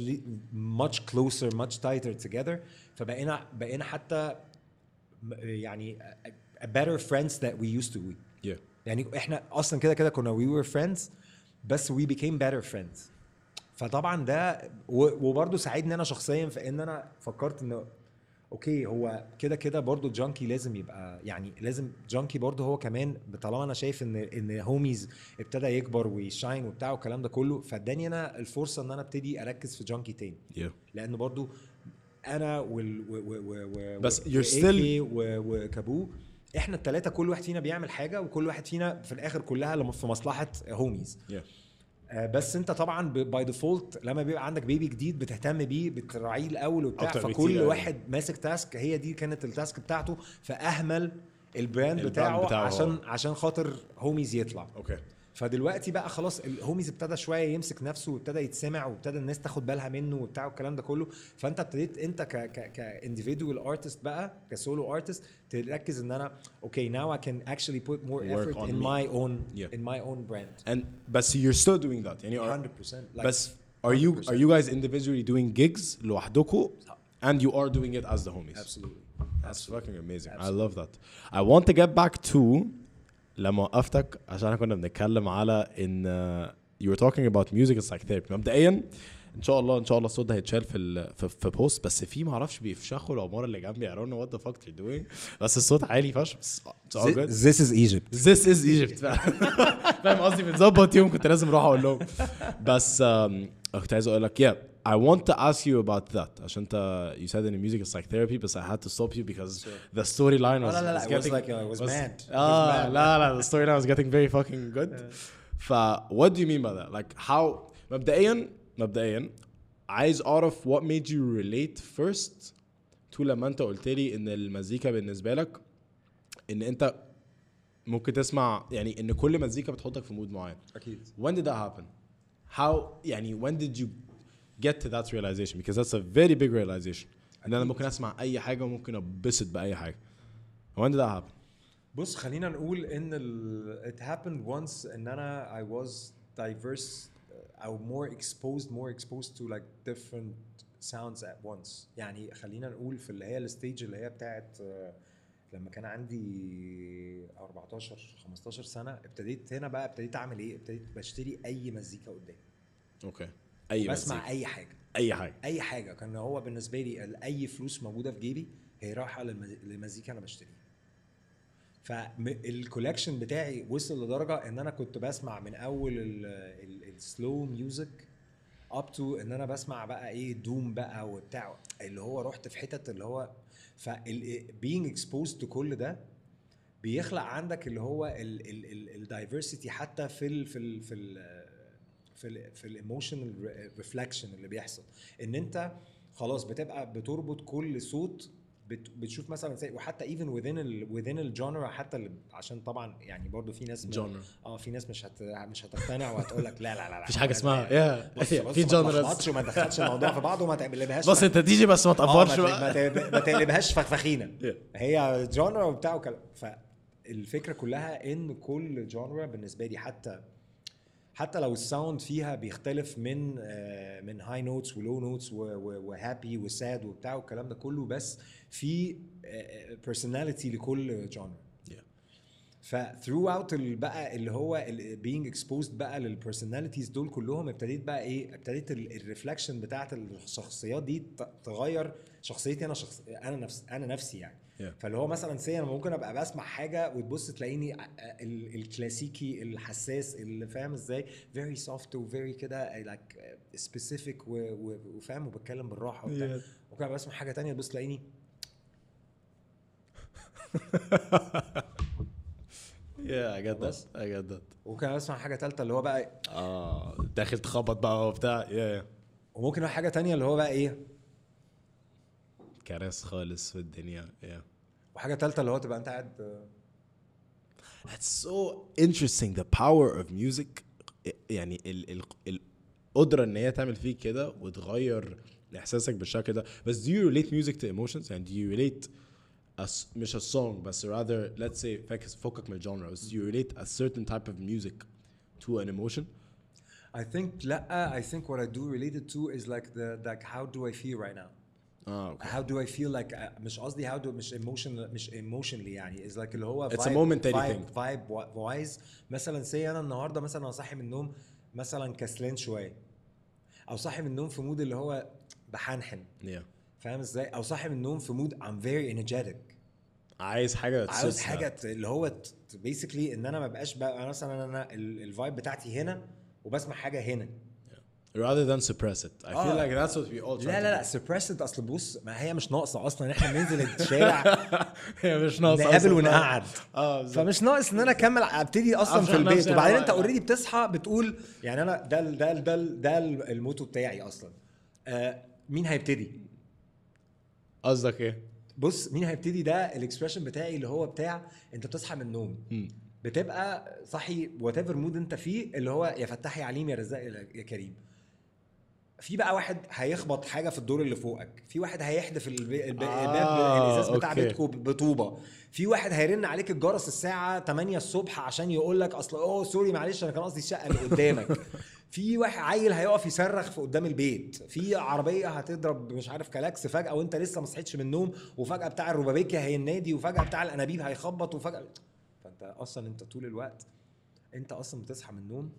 much closer much tighter together فبقينا بقينا حتى يعني a- a better friends that we used to be yeah يعني إحنا أصلا كده كده كنا we were friends بس we became better friends. فطبعا ده و- وبرضه ساعدني أنا شخصيا في إن أنا فكرت إنه okay هو كده كده برضه جانكي لازم يبقى يعني لازم جانكي برضه هو كمان طالما أنا شايف إن إن هوميز ابتدى يكبر وي shine وبتاع والكلام ده كله فاداني أنا الفرصة إن أنا أبتدي أركز في جانكي تاني. Yeah. لأن برضو أنا وال و و و و بس AK و وكابو إحنا الثلاثه كل واحد فينا بيعمل حاجة وكل واحد فينا في الآخر كلها في مصلحة هوميز yeah آه، بس انت طبعا by default لما بيبقى عندك baby جديد بتهتم بيه بتراعيه الأول وبتاع فكل أوي. واحد ماسك task هي دي كانت ال task بتاعته فأهمل ال brand ال brand بتاعه, بتاعه عشان هو. عشان خاطر هوميز يطلع okay فدلوقتي بقى خلاص الهوميز ابتدى شوية يمسك نفسه وابتدى يتسمع وابتدى الناس تاخد بالها منه وبتاع والكلام ده كله. فانت ابتديت انت ك ك ك ك individual artist بقى ك solo artist تركز ان أنا okay now I can actually put more effort in my own in my own brand and بس you still doing that يعني 100% بس like are you 100%. are you guys individually doing gigs لوحدكم and you are doing it as the homies? Absolutely. That's absolutely. fucking amazing. Absolutely. i love that. I want to get back to لما وقفتك عشان إحنا كنا بنتكلم على إن you were talking about music is like therapy. مبدئيا إن شاء الله إن شاء الله الصوت ده هيتشال في ال في, في بوست بس في ما أعرفش بيفشخوا العمارة اللي جنبي. What the fuck they're doing. بس الصوت عالي فشخ. This is Egypt. This is Egypt. *laughs* فاهم قصدي؟ بنظبط يوم كنت لازم أروح أقول لهم. بس كنت عايز أقول لك yeah. I want to ask you about that عشان انت you said in music is like therapy but I had to stop you because the storyline was, لا، لا، لا, was it was getting like, uh, it was mad. It was اه mad. لا لا the storyline was getting very fucking good ف what do you mean by that like how مبدئيا مبدئيا عايز اعرف what made you relate first to لما انت قلت لي ان المزيكا بالنسبه لك ان انت ممكن تسمع يعني ان كل مزيكا بتحطك في مود معين اكيد when did that happen how يعني when did you get to that realization because that's a very big realization. ان أنا ممكن أسمع أي حاجة وممكن اتبسط بأي حاجة. When did that happen? بص خلينا نقول إن ال it happened once إن أنا I was diverse أو more exposed more exposed to like different sounds at once. يعني خلينا نقول في اللي هي ال stage اللي هي بتاعت uh, لما كان عندي 14 15 سنة ابتديت هنا بقى ابتديت أعمل إيه؟ ابتديت بشتري أي مزيكا قدامي. okay أي بسمع مزيكا أي حاجة. أي حاجة. أي حاجة. كان هو بالنسبة لي أي فلوس موجودة في جيبي هي رايحة للمز- للمزيكا أنا بشتريها فال collection بتاعي وصل لدرجة إن أنا كنت بسمع من أول ال slow music up to إن أنا بسمع بقى إيه doom بقى وبتاع. اللي هو رحت في حتت اللي هو being exposed to كل ده بيخلق عندك اللي هو ال diversity حتى في ال في ال في ال في ال في ال emotional reflection اللي بيحصل. إن أنت خلاص بتبقى بتربط كل صوت بت- بتشوف مثلا وحتى even within ال within ال genre حتى اللي عشان طبعا يعني برضو في ناس Genre. آه في ناس مش هت مش هتقتنع وهتقول لك لا لا لا لا مفيش حاجة اسمها- بص في ما genres. تلخبطش وما تدخلش الموضوع في بعضه وما تقلبهاش بص انت دي جي بس ما آه ما تقفرش بقى. ما تقلب- ما تقلبهاش فخفخينه Yeah. هي genre وبتاع وكلام. فالفكرة كلها إن كل genre بالنسبة لي حتى حتى لو ال sound فيها بيختلف من آه، من high notes و low notes و happy و sad وبتاع والكلام ده كله بس في personality لكل genre Yeah. ف throughout ال- بقى اللي هو being exposed بقى لل personalities دول كلهم ابتديت بقى إيه ابتديت ال reflection بتاعت الشخصيات دي تغير شخصيتي أنا شخص أنا نفس أنا نفسي يعني Yeah. فاللي هو مثلا say أنا ممكن أبقى بسمع حاجة وتبص تلاقيني ال- الكلاسيكي الحساس اللي فاهم إزاي very soft و very كده و- و- وفاهم وبتكلم بالراحة وبتاع Yeah. ممكن أبقى بسمع حاجة تانية تبص تلاقيني *laughs* get that بس. That وممكن أبقى بسمع حاجة ثالثه اللي هو بقى آه داخل تخبط بقى وبتاع yeah, yeah. وممكن حاجة تانية اللي هو بقى إيه كارث خالص في الدنيا yeah وحاجه ثالثه اللي هو تبقى انت قاعد آه، That's so interesting the power of music يعني ال ال القدرة ان هي تعمل فيك كده وتغير احساسك بالشكل ده بس do you relate music to emotions يعني do you relate a مش a song بس rather let's say فاكس فكك من الجانرا بس you relate a certain type of music to an emotion I think لا I think what I do related to is like the like how do I feel right now آه okay. How do I feel like uh, مش قصدي how do مش emotion مش emotionally يعني. Is like اللي هو vibe, thing. vibe wi- wise. مثلا say أنا النهارده مثلا أنا صاحي من النوم مثلا كسلان شوية. أو صاحي من النوم في مود اللي هو بحنحن. Yeah. فاهم إزاي؟ أو صاحي من النوم في مود I'm very energetic. عايز حاجة تسوس حاجة اللي هو basically إن أنا ما بقاش بقى مثلا أنا ال vibe بتاعتي هنا وبسمع حاجة هنا. Rather than suppress it. I feel آه. like that's what we all try لا لا لا do. suppressed أصل بص ما هي مش ناقصة أصلا. إحنا بننزل الشارع *laughs* هي مش ناقصة نقابل. ونقعد. آه. فمش ناقص إن أنا أكمل أبتدي أصلا في البيت. وبعدين أنت already بتصحى بتقول يعني أنا ده ال- ده ال- ده ال- ده ال- ال motto بتاعي أصلا. آه مين هيبتدي؟ قصدك إيه؟ بص مين هيبتدي؟ ده ال expression بتاعي اللي هو بتاع أنت بتصحى من النوم. بتبقى صاحي whatever mood أنت فيه اللي هو يا فتاح يا عليم يا رزاق يا كريم. في بقى واحد هيخبط حاجة في الدور اللي فوقك. في واحد هيحدف الب- الب- آه، الباب الإزاز بتاع. بيتكم بطوبة. في واحد هيرن عليك الجرس الساعة 8 الصبح عشان يقول لك أصل oh sorry معلش أنا كان قصدي الشقة اللي قدامك. *laughs* في واحد عيل هيقف يصرخ في قدام البيت. في عربية هتضرب مش عارف كلاكس فجأة وأنت لسه ما صحيتش من النوم وفجأة بتاع الروبابيكي هينادي وفجأة بتاع الأنابيب هيخبط وفجأة فأنت أصلا أنت طول الوقت أنت أصلا بتصحى من النوم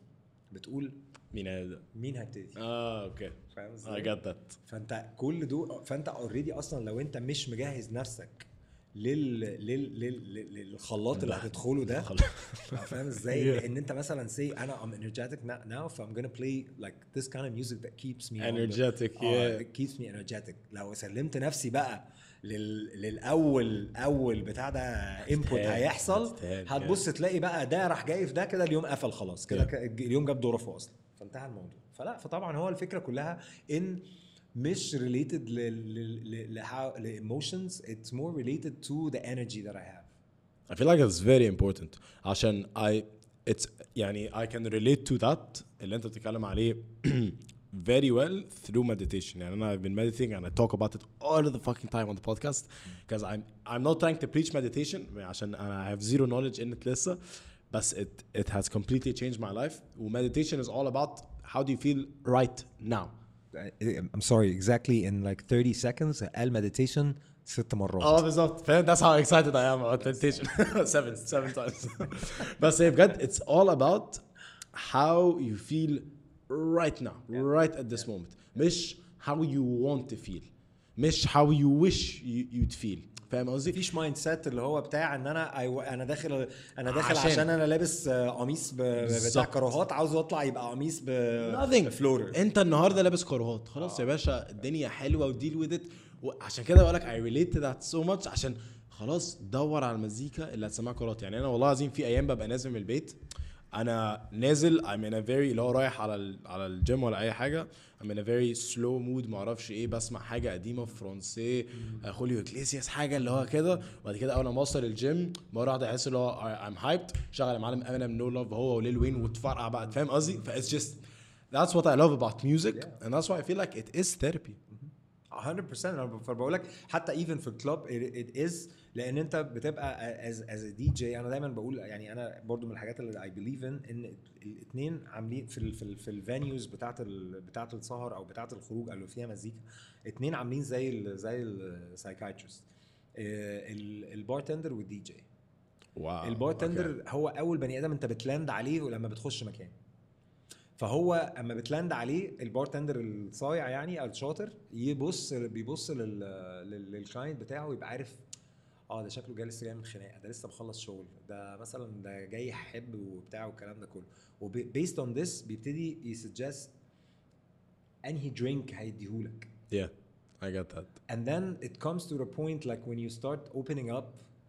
بتقول مين هذا؟ مين هيبتدي آه okay فاهم I إزاي؟ that فأنت كل دول فأنت already أصلا لو أنت مش مجهز نفسك لل لل لل لل- للخلاط اللي هتدخله ده. *laughs* فاهم إزاي؟ لأن أنت مثلا say أنا I'm energetic now, I'm gonna play like this kind of music that keeps me on the- Energetic, آه, yeah. it keeps me energetic لو سلمت نفسي بقى لل... للاول أول بتاع ده انبوت هيحصل هتبص تلاقي بقى ده راح جاي في ده كده اليوم قفل خلاص كده Yeah. اليوم جاب دوره أصلا فانتهى الموضوع فلا فطبعا هو الفكرة كلها ان مش related ل ل ل ل emotions it's more related to the energy that I have I feel like it's very important عشان I it's يعني I can relate to that اللي انت بتتكلم عليه very well through meditation يعني أنا I've been meditating and I talk about it all the fucking time on the podcast because I'm I'm not trying to preach meditation عشان I have zero knowledge in it لسه بس it it has completely changed my life و meditation is all about how do you feel right now I'm sorry exactly in like 30 seconds قال meditation ست مرات اه بالظبط فاهم that's how excited I am about meditation *laughs* seven seven times *laughs* بس هي بجد it's all about how you feel right now right at this moment مش how you want to feel مش how you wish you, you'd feel فاهم قصدي؟ مفيش mindset اللي هو بتاع إن أنا أيوة أنا داخل أنا داخل عشان. عشان, عشان أنا لابس آه، قميص بتاع. كاروهات عاوز اطلع يبقى قميص ب nothing. floral أنت النهارده لابس كاروهات. خلاص يا باشا الدنيا حلوة و deal with it وعشان كده بقول لك I relate to that so much. عشان خلاص دور على المزيكا اللي هتسمعها كاروهات. يعني أنا والله العظيم في أيام ببقى نازل من البيت أنا نازل I'm in a very اللي هو رايح على ال على الجيم ولا أي حاجة I'm in a very slow mood ما أعرفش إيه بسمع حاجة قديمة فرنسي خوليو إجليسياس حاجة اللي هو كده. وبعد كده أول ما أوصل الجيم مرة واحدة أحس اللي هو I'm hyped. شغل يا معلم امينيم No Love هو وليل واين وتفرقع بقى فاهم قصدي؟ ف it's just That's what I love about music and that's why I feel like it is therapy. 100% أنا فبقول لك حتى even في ال club it is لأن انت بتبقى as as DJ أنا دايما بقول يعني أنا برضو من الحاجات اللي I believe in إن الاثنين عاملين في ال في, ال في ال venues بتاعت ال بتاعت السهر أو بتاعت الخروج اللي فيها مزيكا اثنين عاملين زي ال زي السايكايترست البارتندر والدي جي واو البارتندر هو أول بني آدم انت بت land عليه لما بتخش مكان. فهو اما بت land عليه ال bartender الصايع يعني أو الشاطر يبص بيبص لل لل- لل client بتاعه ويبقى عارف آه ده شكله جاي لسه جاي من خناقة ده لسه مخلص شغل ده مثلا ده جاي يحب وبتاع والكلام ده كله. و based on this بيبتدي ي suggest أنهي drink هيديهولك. Yeah I get that. And then it comes to the point like when you start opening up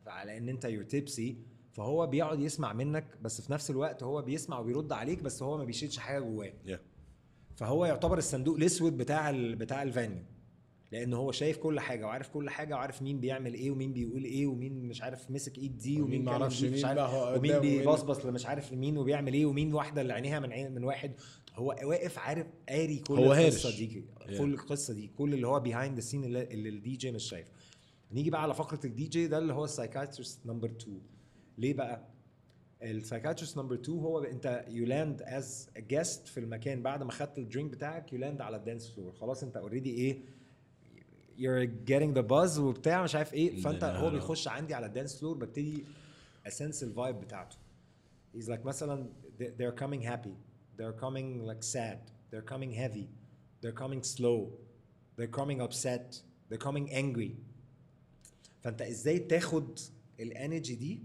على إن أنت you're tipsy فهو بيقعد يسمع منك بس في نفس الوقت هو بيسمع وبيرد عليك بس هو ما بيشيلش حاجة جواه. Yeah. فهو يعتبر الصندوق الأسود بتاع ال بتاع ال venue لأن هو شايف كل حاجة وعارف كل حاجة وعارف مين بيعمل إيه ومين بيقول إيه ومين مش عارف مسك إيد دي ومين ما أعرفش مين هو ومين بيبصبص مش عارف لمين وبيعمل إيه ومين واحدة اللي عينيها من عين من واحد. هو واقف عارف قاري كل هو القصة هارش. دي Yeah. كل القصة دي كل اللي هو behind the scene اللي, اللي الدي جي مش شايفه. نيجي بقى على فقرة الدي جي ده اللي هو ال psychiatrist number 2 ليه بقى؟ ال psychiatrist number 2 هو انت you land as guest في المكان. بعد ما خدت ال drink بتاعك you land على ال dance floor خلاص انت already إيه you're getting the buzz وبتاع مش عارف إيه. فأنت لا، هو. بيخش عندي على ال dance floor ببتدي ا sense ال vibe بتاعته. He's like مثلا they- they're coming happy. They're coming like sad. They're coming heavy. They're coming slow. They're coming upset. They're coming angry. فأنت إزاي تاخد ال energy دي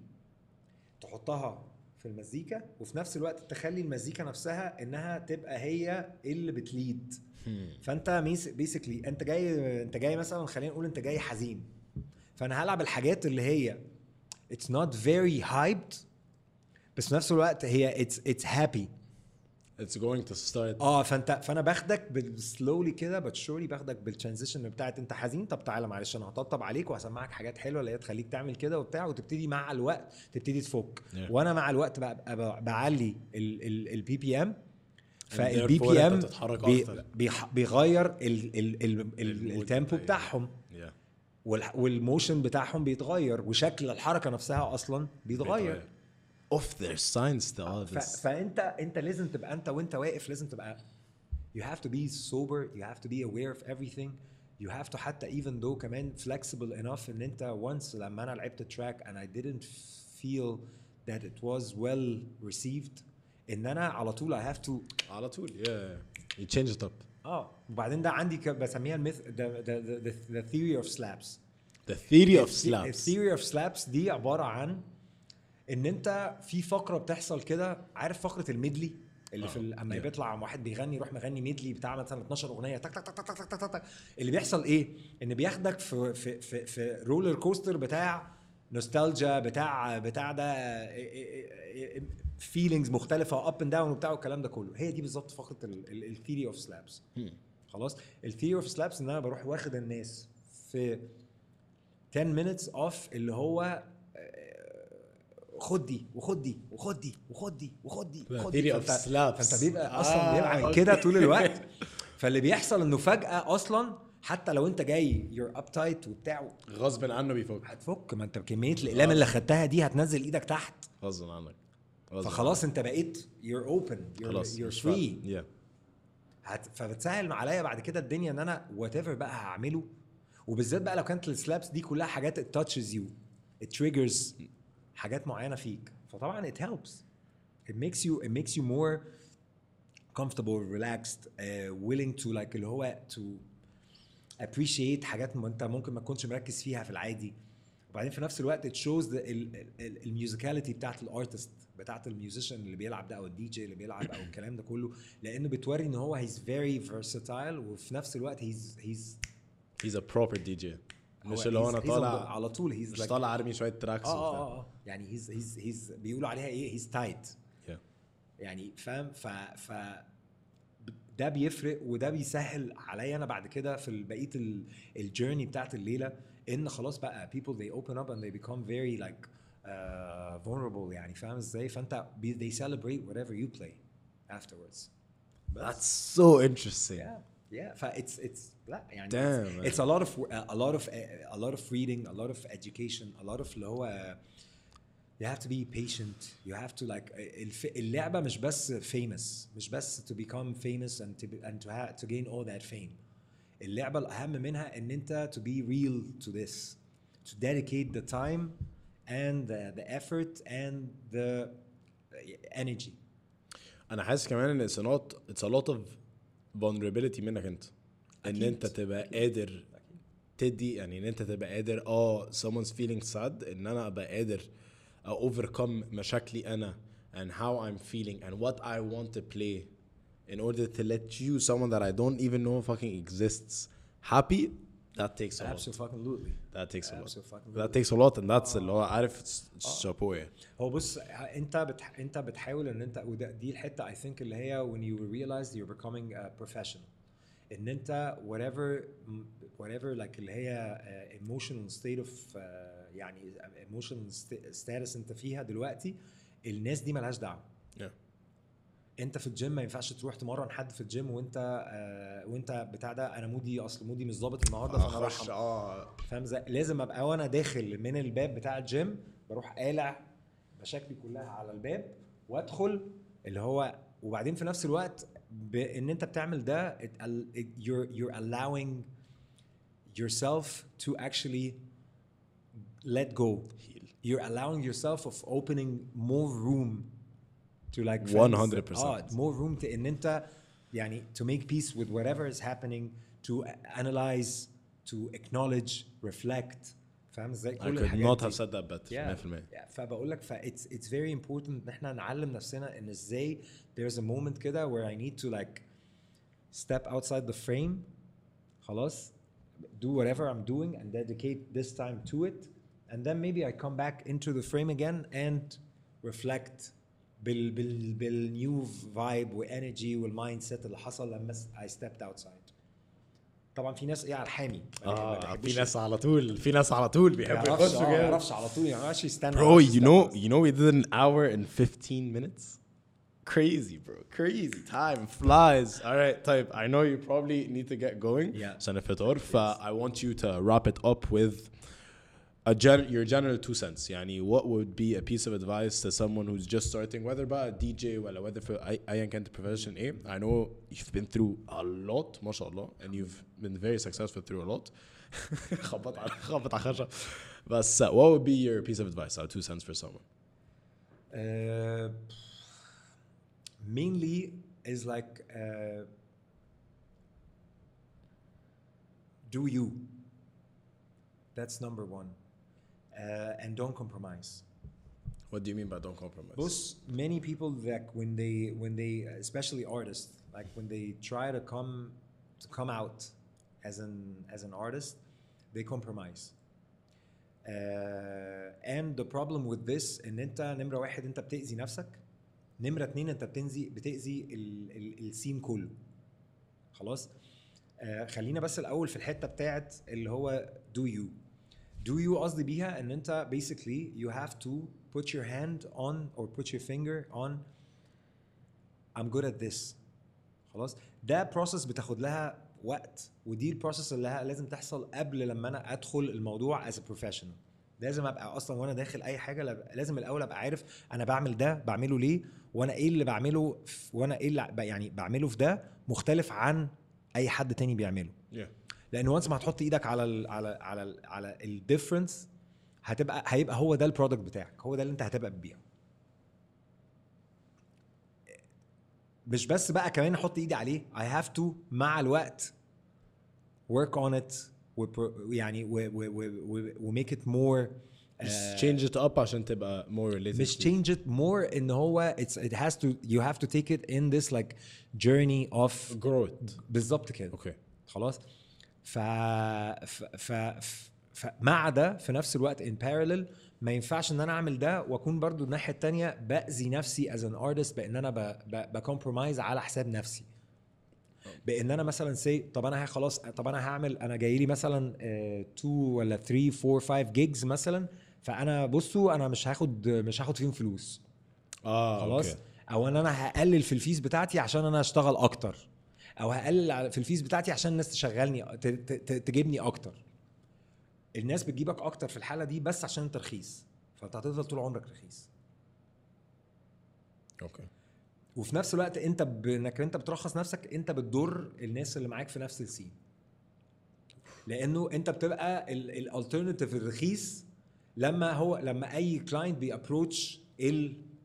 تحطها في المزيكا وفي نفس الوقت تخلي المزيكا نفسها إنها تبقى هي اللي بت lead. فأنت basically أنت جاي أنت جاي مثلا خلينا نقول أنت جاي حزين. فأنا هلعب الحاجات اللي هي it's not very hyped بس في نفس الوقت هي it's it's happy. It's going to start. آه فانت فأنا باخدك slowly كده بس surely باخدك بال transition بتاعت أنت حزين. طب تعالى معلش أنا هطبطب عليك وهسمعك حاجات حلوة اللي هي تخليك تعمل كده وبتاع وتبتدي مع الوقت تبتدي تفك. Yeah. وأنا مع الوقت بقى بعلي البي بي ام فالبي بي ام. بيغير ال- ال- ال- ال- المود التيمبو. بتاعهم والموشن بتاعهم بيتغير وشكل الحركة نفسها أصلا بيتغير Off their science to all ف... this. فأنت أنت لازم تبقى أنت وأنت واقف لازم تبقى you have to be sober you have to be aware of everything you have to حتى even though كمان flexible enough إن أنت once لما أنا لعبت تراك and I didn't feel that it was well received إن أنا على طول I have to على طول yeah. You change it up. آه وبعدين ده عندي ك- بسميها ال myth the, the, the, the theory of slaps The theory of ال th- slaps. ال theory of slaps دي عبارة عن إن أنت في فقرة بتحصل كده عارف فقرة ال medley اللي في ال- اما yeah. بيطلع واحد بيغني يروح مغني medley بتاع مثلا 12 أغنية تك تك تك تك تك تك تك اللي بيحصل إيه؟ إن بياخدك في في في, في roller coaster بتاع نوستالجيا بتاع بتاع ده feelings مختلفة up and down وبتاع والكلام ده كله. هي دي بالظبط فقرة ال theory of slaps خلاص؟ ال theory of slaps إن أنا بروح واخد الناس في 10 minutes of اللي هو آه، خد دي وخد دي وخد دي وخد دي وخد دي وخد دي. theory of فانت, بيبقى آه، أصلا بيبقى من okay. كده طول الوقت. *laughs* فاللي بيحصل إنه فجأة أصلا حتى لو أنت جاي you're uptight وبتاع غصب عنه بيفك. هتفك. ما أنت كمية الأقلام اللي خدتها دي هتنزل إيدك تحت. غصب عنك. فخلاص انت بقيت you're open. خلاص you're yeah. هت... فبتسهل عليا بعد كده الدنيا ان أنا whatever بقى هعمله. وبالذات بقى لو كانت ال slaps دي كلها حاجات touches you triggers حاجات معينة فيك. فطبعا it helps. It makes you it makes you more comfortable relaxed uh, willing to like اللي هو to appreciate حاجات ما انت ممكن ما تكونش مركز فيها في العادي. وبعدين في نفس الوقت it shows the ال musicality بتاعت ال artist بتاعت ال musician اللي بيلعب ده أو الدي جي اللي بيلعب أو الكلام ده كله لأنه بتوري إن هو he's very versatile وفي نفس الوقت he's he's He's a proper DJ مش هو اللي هو أنا طالع على طول he's مش like طالع أرمي شوية tracks آه آه آه آه. يعني he's he's he's بيقولوا عليها إيه؟ tight. Yeah. يعني فاهم؟ ف ف ده بيفرق وده بيسهل عليا أنا بعد كده في بقية الجيرني بتاعت الليلة إن خلاص بقى people they open up and they become very like vulnerable يعني فاهم ازاي فانت بي- they celebrate whatever you play afterwards That's so interesting. yeah yeah ف it's it's لا يعني Damn, it's, it's a lot of a lot of a lot of reading a lot of education a lot of اللي هو you have to be patient you have to like الف- اللعبه مش بس famous مش بس to become famous and to be, and to have to gain all that fame اللعبه الاهم منها ان انت to be real to this to dedicate the time and the, the effort and the energy انا حاسس كمان ان it's a lot it's a lot of vulnerability منك انت ان أكيد. انت تبقى قادر تدي يعني ان انت تبقى قادر اه someone's feeling sad ان انا ابقى قادر overcome مشاكلي انا and how I'm feeling and what I want to play in order to let you someone that I don't even know fucking exists happy that takes a lot absolutely that takes a lot that takes a lot and that's اللي هو عارف شابوه يعني هو بص انت بتح... انت بتحاول ان انت وده دي الحته I think اللي هي when you realize you're becoming a professional ان انت whatever whatever like اللي هي uh, emotional state of uh, يعني emotional st- status انت فيها دلوقتي الناس دي ملهاش دعوه yeah. انت في الجيم ما ينفعش تروح تمرن حد في الجيم وانت آه وانت بتاع ده أنا mood ي اصل mood ي مش ظابط النهارده فانا رايح آه. فاهم إزاي؟ لازم ابقى وأنا داخل من الباب بتاع الجيم بروح قالع مشاكلي كلها على الباب وادخل اللي هو وبعدين في نفس الوقت بان انت بتعمل ده it, it, you're you're allowing yourself to actually let go. You're allowing yourself of opening more room. to like فاهم ازاي؟ 100%. اه more room to ان انت يعني to make peace with whatever is happening to analyze to acknowledge reflect فاهم ازاي I كل could الحاجات not دي. have said that better Yeah. 100% Yeah. فبقول لك ف it's it's very important ان احنا نعلم نفسنا ان ازاي there's a moment كده where I need to like step outside the frame خلاص do whatever I'm doing and dedicate this time to it and then maybe I come back into the frame again and reflect بال بال بال new vibe و energy وال mindset اللي حصل لما I stepped outside طبعا في ناس إيه على الحامي ما آه بيحبوش- في ناس على طول في ناس على طول ما بيحبوا يعرفش يخشوا آه، ما كده يعرفش على طول ما يعرفش يستنى Bro, you know, you know, we did an hour and 15 minutes. Crazy, bro. Crazy. Time flies. All right, type. I know you probably need to get going. Yeah. عشان الفطار. ف I want you to wrap it up with a gen- your general two cents. يعني what would be a piece of advice to someone who's just starting, whether بقى DJ ولا whether for أي- أيا كانت profession ايه. I know you've been through a lot, ما شاء الله, and you've been very successful through a lot. خبط على خبط على خشب. بس uh, what would be your piece of advice, or two cents for someone? Uh, mainly is like uh, do you that's number one uh, and don't compromise What do you mean by don't compromise? Those many people that when they when they especially artists like when they try to come to come out as an as an artist they compromise uh, and the problem with this ان انت نمره واحد انت بتاذي نفسك نمره اتنين انت بتنزي بتاذي ال- ال- السين كله خلاص آه خلينا بس الاول في الحته بتاعت اللي هو do you do you قصدي بيها إن أنت basically you have to put your hand on or put your finger on I'm good at this. خلاص؟ ده process بتاخد لها وقت ودي ال process اللي لازم تحصل قبل لما أنا أدخل الموضوع a professional. لازم أبقى أصلا وأنا داخل أي حاجة لازم الأول أبقى عارف أنا بعمل ده بعمله ليه وأنا إيه اللي بعمله وأنا إيه اللي يعني بعمله في ده مختلف عن أي حد تاني بيعمله. Yeah. لأن once ما هتحط إيدك على ال على على ال على ال difference هتبقى هيبقى هو ده ال product بتاعك هو ده اللي أنت هتبقى بتبيعه مش بس بقى كمان أحط إيدي عليه I have to مع الوقت work on it وبر- يعني و و و و و make it more Just آه، change it up عشان تبقى more related. مش change it more إن هو it's it has to you have to take it in this like journey of growth. بالظبط كده Okay. خلاص ف... ف... ف... ف... فمع ده في نفس الوقت in parallel ما ينفعش إن أنا أعمل ده وأكون برضو الناحية التانية بأذي نفسي as an artist بإن أنا. ب compromise على حساب نفسي بإن أنا مثلا say طب أنا خلاص طب أنا هعمل أنا جاي لي مثلا 2 ولا 3 4 5 gigs مثلا فأنا بصوا أنا مش هاخد مش هاخد فيهم فلوس آه خلاص okay. أو إن أنا هقلل في ال fees بتاعتي عشان أنا أشتغل أكتر أو هقلل في ال fees بتاعتي عشان الناس تشغلني تجيبني أكتر. الناس بتجيبك أكتر في الحالة دي بس عشان أنت رخيص فأنت هتفضل طول عمرك رخيص. Okay. وفي نفس الوقت أنت بانك أنت بترخص نفسك أنت بتضر الناس اللي معاك في نفس ال scene. لأنه أنت بتبقى ال alternative الرخيص لما هو لما أي client بي approach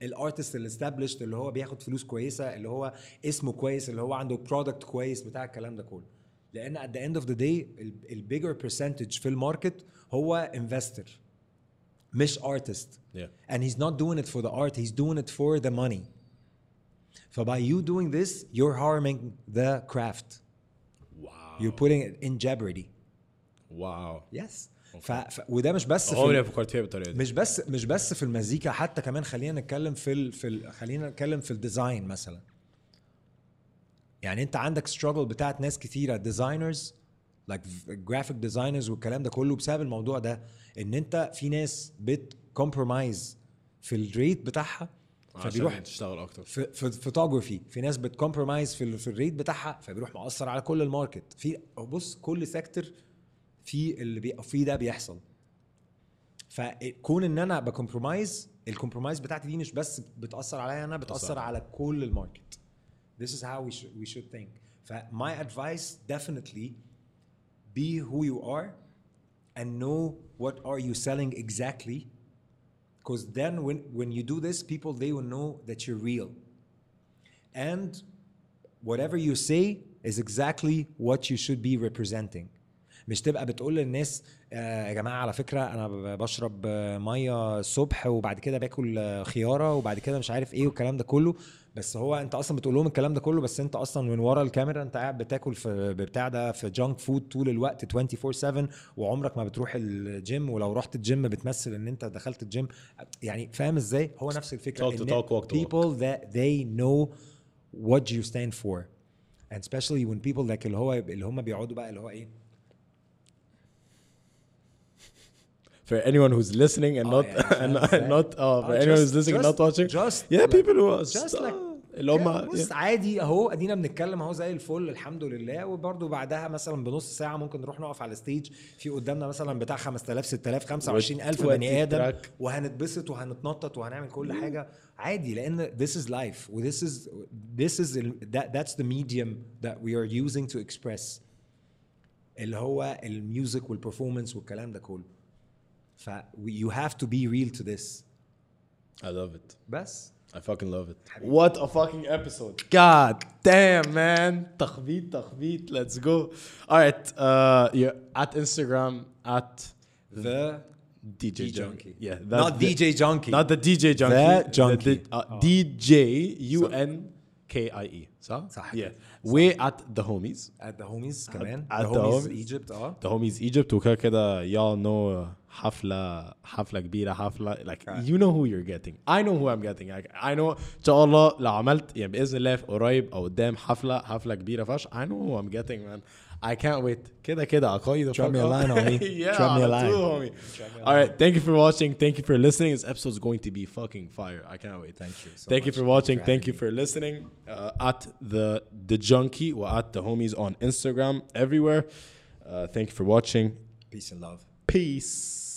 ال artist ال established اللي هو بياخد فلوس كويسه اللي هو اسمه كويس اللي هو عنده product كويس بتاع الكلام ده كله لأن at the end of the day ال bigger percentage في ال market هو investor مش artist and he's not doing it for the art he's doing it for the money by you doing this you're harming the craft Wow. you're putting it in jeopardy Wow. yes ف... ف... وده مش بس في عمري ما فكرت فيها بالطريقة دي. مش بس مش بس في المزيكا حتى كمان خلينا نتكلم في ال... في ال... خلينا نتكلم في ال design مثلا. يعني أنت عندك struggle بتاعت ناس كتيرة designers like graphic designers والكلام ده كله بسبب الموضوع ده إن أنت في ناس بت compromise في ال rate بتاعها فبيروح تشتغل أكتر. في في فوتوغرافي في ناس بت compromise في ال- في ال rate بتاعها فبيروح مؤثر على كل ال market. في بص كل sector في اللي بي في ده بيحصل فكون ان أنا ب compromise ال compromise بتاعتي دي مش بس بتاثر عليا أنا بتاثر على كل ال market This is how we should we should think. ف my advice definitely be who you are and know what are you selling exactly because then when when you do this people they will know that you're real and whatever you say is exactly what you should be representing مش تبقى بتقول للناس آه يا جماعة على فكرة أنا بشرب مية الصبح وبعد كده باكل خيارة وبعد كده مش عارف إيه والكلام ده كله. بس هو أنت أصلا بتقول لهم الكلام ده كله بس أنت أصلا من ورا الكاميرا أنت قاعد بتاكل في بتاع ده في جانك فود طول الوقت 24 7 وعمرك ما بتروح الجيم ولو رحت الجيم بتمثل إن أنت دخلت الجيم يعني فاهم إزاي؟ هو نفس الفكرة Talk the talk, walk the walk. people that they know what you stand for. And especially when people like اللي هو اللي هم بيقعدوا بقى اللي هو إيه for anyone who's listening and Oh, not yeah, and just not, uh, for Oh, anyone just- who's listening and just- not watching just yeah like- people who are just uh, like- اللي هم Yeah, بص عادي اهو ادينا بنتكلم اهو زي الفل الحمد لله وبرده بعدها مثلا بنص ساعه ممكن نروح نقف على الستيج في قدامنا مثلا بتاع 5000 6000 25000 وتودي بني آدم. وهنتبسط وهنتنطط وهنعمل كل حاجة عادي لأن this is life و this is this is that that's the medium that we are using to express اللي هو ال music وال performance والكلام ده كله ف we- you have to be real to this I love it بس I fucking love it. What a fucking episode. God damn, man. تخبيط تخبيط. Let's go. All right. Uh, you're at Instagram at the DJ, D Junkie. Junkie. Yeah. not DJ Junkie Not the DJ Junkie. The Junkie. The, uh, DJ U N K I E. صح؟ صح Yeah. كده. We at the homies. at the homies كمان at the the homies homies. Egypt اه The homies Egypt وكده كده y'all know حفلة حفلة كبيرة حفلة like you know who you're getting I know who I'm getting like, I know إن شاء الله لو عملت يعني بإذن الله في قريب أو قدام حفلة حفلة كبيرة فش I know who I'm getting man I can't wait كده كده عقايد Drop me a line, homie. yeah Drop me a على line. طول, homie All right thank you for watching thank you for listening this episode is going to be fucking fire I can't wait Thank you so thank you much. for Thank watching you for thank having you for listening uh, at the the junkie or at the homies on Instagram everywhere uh, thank you for watching peace and love peace